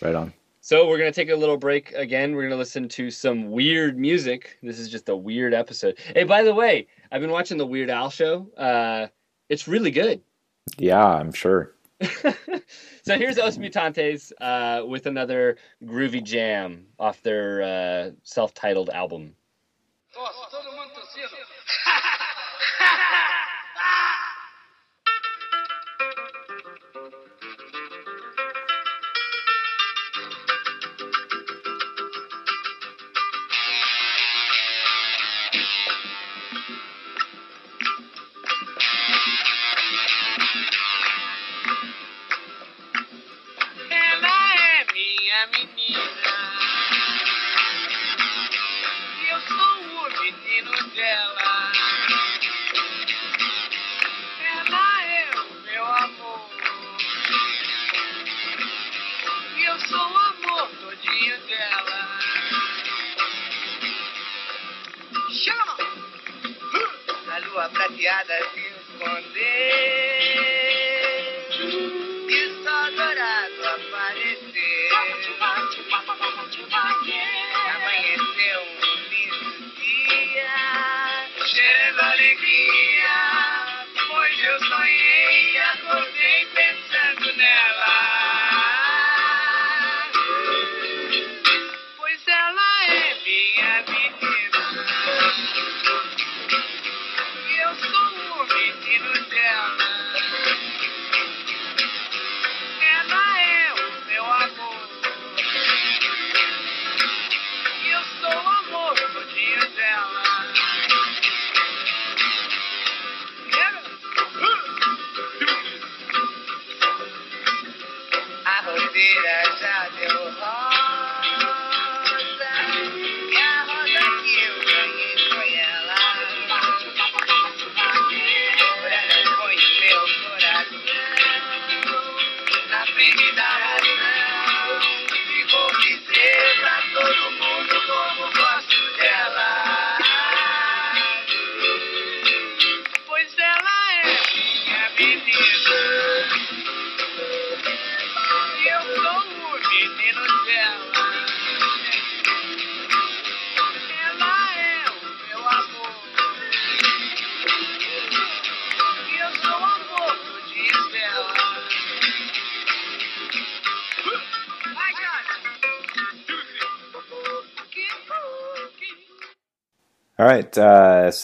Speaker 2: Right on.
Speaker 1: So we're gonna take a little break again. We're gonna listen to some weird music. This is just a weird episode. Hey, by the way, I've been watching the Weird Al show. Uh, it's really good.
Speaker 2: Yeah, I'm sure.
Speaker 1: so here's Os Mutantes uh, with another groovy jam off their uh, self-titled album.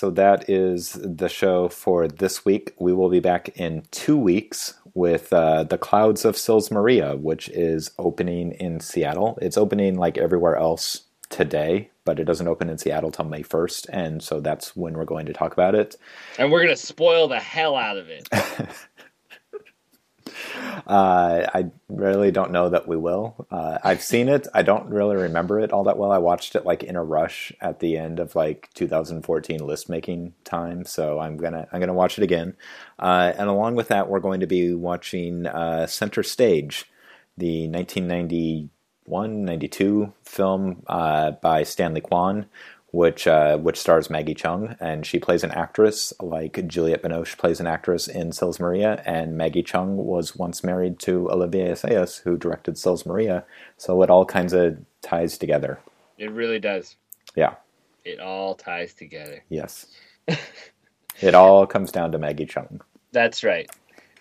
Speaker 2: So that is the show for this week. We will be back in two weeks with uh, The Clouds of Sils Maria, which is opening in Seattle. It's opening like everywhere else today, but it doesn't open in Seattle till May 1st, and so that's when we're going to talk about it.
Speaker 1: And we're gonna spoil the hell out of it.
Speaker 2: Uh, I really don't know that we will. Uh, I've seen it. I don't really remember it all that well. I watched it like in a rush at the end of like 2014 list making time, so I'm gonna I'm gonna watch it again. Uh, and along with that, we're going to be watching uh, Center Stage, the 1991 92 film uh, by Stanley Kwan, which uh, which stars Maggie Cheung, and she plays an actress like Juliette Binoche plays an actress in Sils Maria, and Maggie Cheung was once married to Olivier Assayas, who directed Sils Maria. So it all kinds of ties together.
Speaker 1: It really does.
Speaker 2: Yeah.
Speaker 1: It all ties together.
Speaker 2: Yes. it all comes down to Maggie Cheung.
Speaker 1: That's right.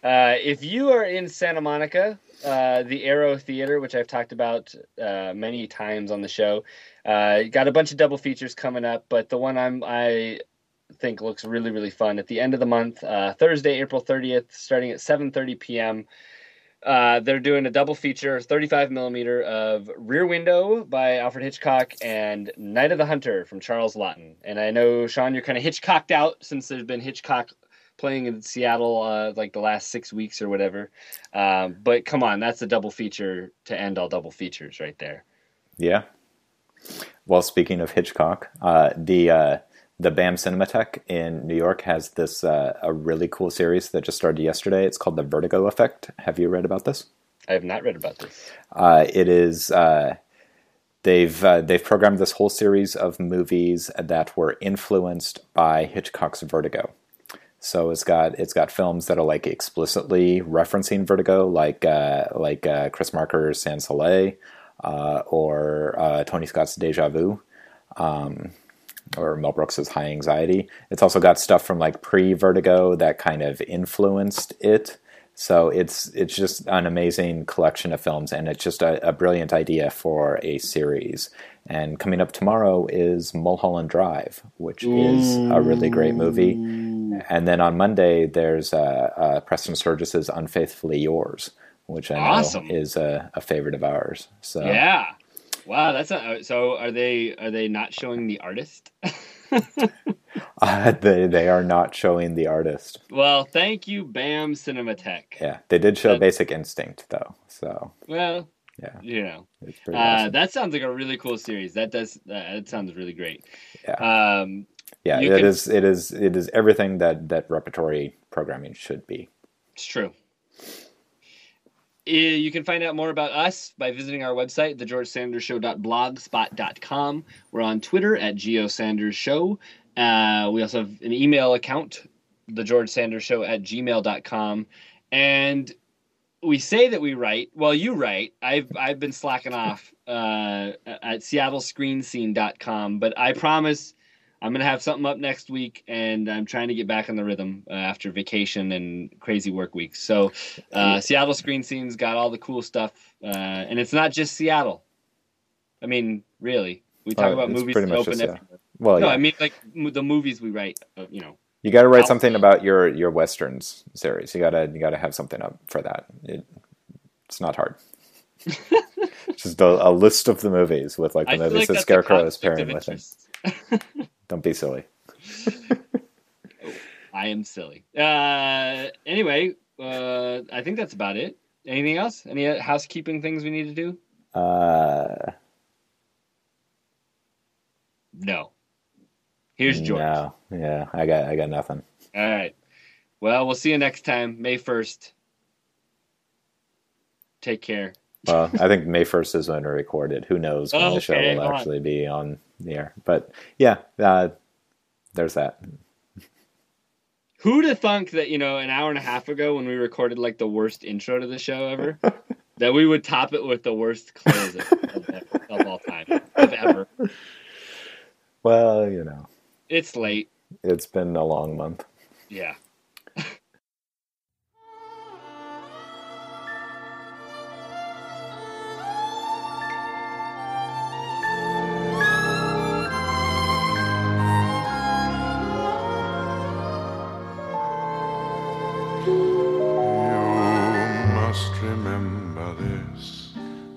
Speaker 1: Uh, if you are in Santa Monica, uh, the Aero Theater, which I've talked about uh, many times on the show, uh, got a bunch of double features coming up, but the one I'm I think looks really really fun at the end of the month, uh, Thursday, April 30th, starting at 7:30 p.m. Uh, they're doing a double feature, 35 millimeter of Rear Window by Alfred Hitchcock and Night of the Hunter from Charles Laughton. And I know Sean, you're kind of Hitchcocked out since there's been Hitchcock playing in Seattle uh, like the last six weeks or whatever. Um, but come on, that's a double feature to end all double features right there.
Speaker 2: Yeah. Well, speaking of Hitchcock, uh, the uh, the BAM Cinematheque in New York has this uh, a really cool series that just started yesterday. It's called the Vertigo Effect. Have you read about this?
Speaker 1: I have not read about this.
Speaker 2: Uh, it is uh, they've uh, they've programmed this whole series of movies that were influenced by Hitchcock's Vertigo. So it's got it's got films that are like explicitly referencing Vertigo, like uh, like uh, Chris Marker's Sans Soleil, uh, or uh, Tony Scott's Deja Vu, um, or Mel Brooks's High Anxiety. It's also got stuff from like pre-Vertigo that kind of influenced it. So it's it's just an amazing collection of films, and it's just a, a brilliant idea for a series. And coming up tomorrow is Mulholland Drive, which is a really great movie. And then on Monday there's uh, uh, Preston Sturges's Unfaithfully Yours, which I know
Speaker 1: Awesome.
Speaker 2: is a, a favorite of ours. So
Speaker 1: Yeah. Wow, that's a, so. Are they are they not showing the artist?
Speaker 2: uh, they they are not showing the artist.
Speaker 1: well, thank you, Bam Cinematheque.
Speaker 2: Yeah, they did show
Speaker 1: That-
Speaker 2: Basic Instinct though, so
Speaker 1: Well,
Speaker 2: yeah,
Speaker 1: you know, uh,
Speaker 2: awesome.
Speaker 1: that sounds like a really cool series. That does uh, that sounds really great.
Speaker 2: Yeah.
Speaker 1: Um,
Speaker 2: Yeah,
Speaker 1: you
Speaker 2: it
Speaker 1: can-
Speaker 2: is. It is. It is everything that that repertory programming should be.
Speaker 1: It's true. Eh, You can find out more about us by visiting our website, thegeorgesandersshow.blogspot.com. We're on Twitter at geosandersshow. Uh, we also have an email account, thegeorgesandersshow at gmail.com. And we say that we write. Well, you write. I've I've been slacking off uh, at seattlescreenscene.com, but I promise I'm gonna have something up next week, and I'm trying to get back on the rhythm uh, after vacation and crazy work weeks. So, uh, Seattle Screen Scene's got all the cool stuff, uh, and it's not just Seattle. I mean, really, we talk
Speaker 2: Oh,
Speaker 1: about movies
Speaker 2: pretty
Speaker 1: that
Speaker 2: much
Speaker 1: open.
Speaker 2: just, yeah. Well,
Speaker 1: no,
Speaker 2: yeah.
Speaker 1: I mean like m- the movies we write. Uh, you know,
Speaker 2: you got to write something about your your westerns series. You gotta you gotta have something up for that. It, it's not hard. Just a, a list of the movies with like the
Speaker 1: I
Speaker 2: movies
Speaker 1: like
Speaker 2: that Scarecrow is pairing with. It. Don't be silly.
Speaker 1: I am silly. Uh, anyway, uh, I think that's about it. Anything else? Any housekeeping things we need to do?
Speaker 2: Uh,
Speaker 1: No. Here's George.
Speaker 2: No, yeah, I got I got nothing.
Speaker 1: All right. Well, we'll see you next time, May 1st. Take care.
Speaker 2: Well, I think May first is when we recorded. Who knows when the show
Speaker 1: Okay,
Speaker 2: will
Speaker 1: hold on.
Speaker 2: actually be on the air? But yeah, uh, there's that.
Speaker 1: Who'd have thunk that, you know, an hour and a half ago when we recorded like the worst intro to the show ever, that we would top it with the worst close of, of, of all time, of ever.
Speaker 2: Well, you know,
Speaker 1: It's late.
Speaker 2: it's been a long month.
Speaker 1: Yeah.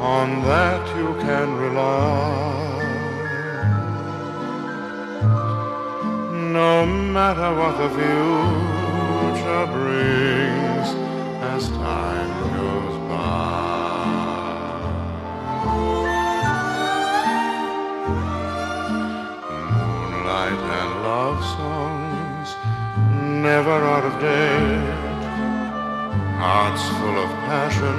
Speaker 8: On that you can rely. No matter what the future brings as time goes by. Moonlight and love songs never out of date. Hearts full of passion,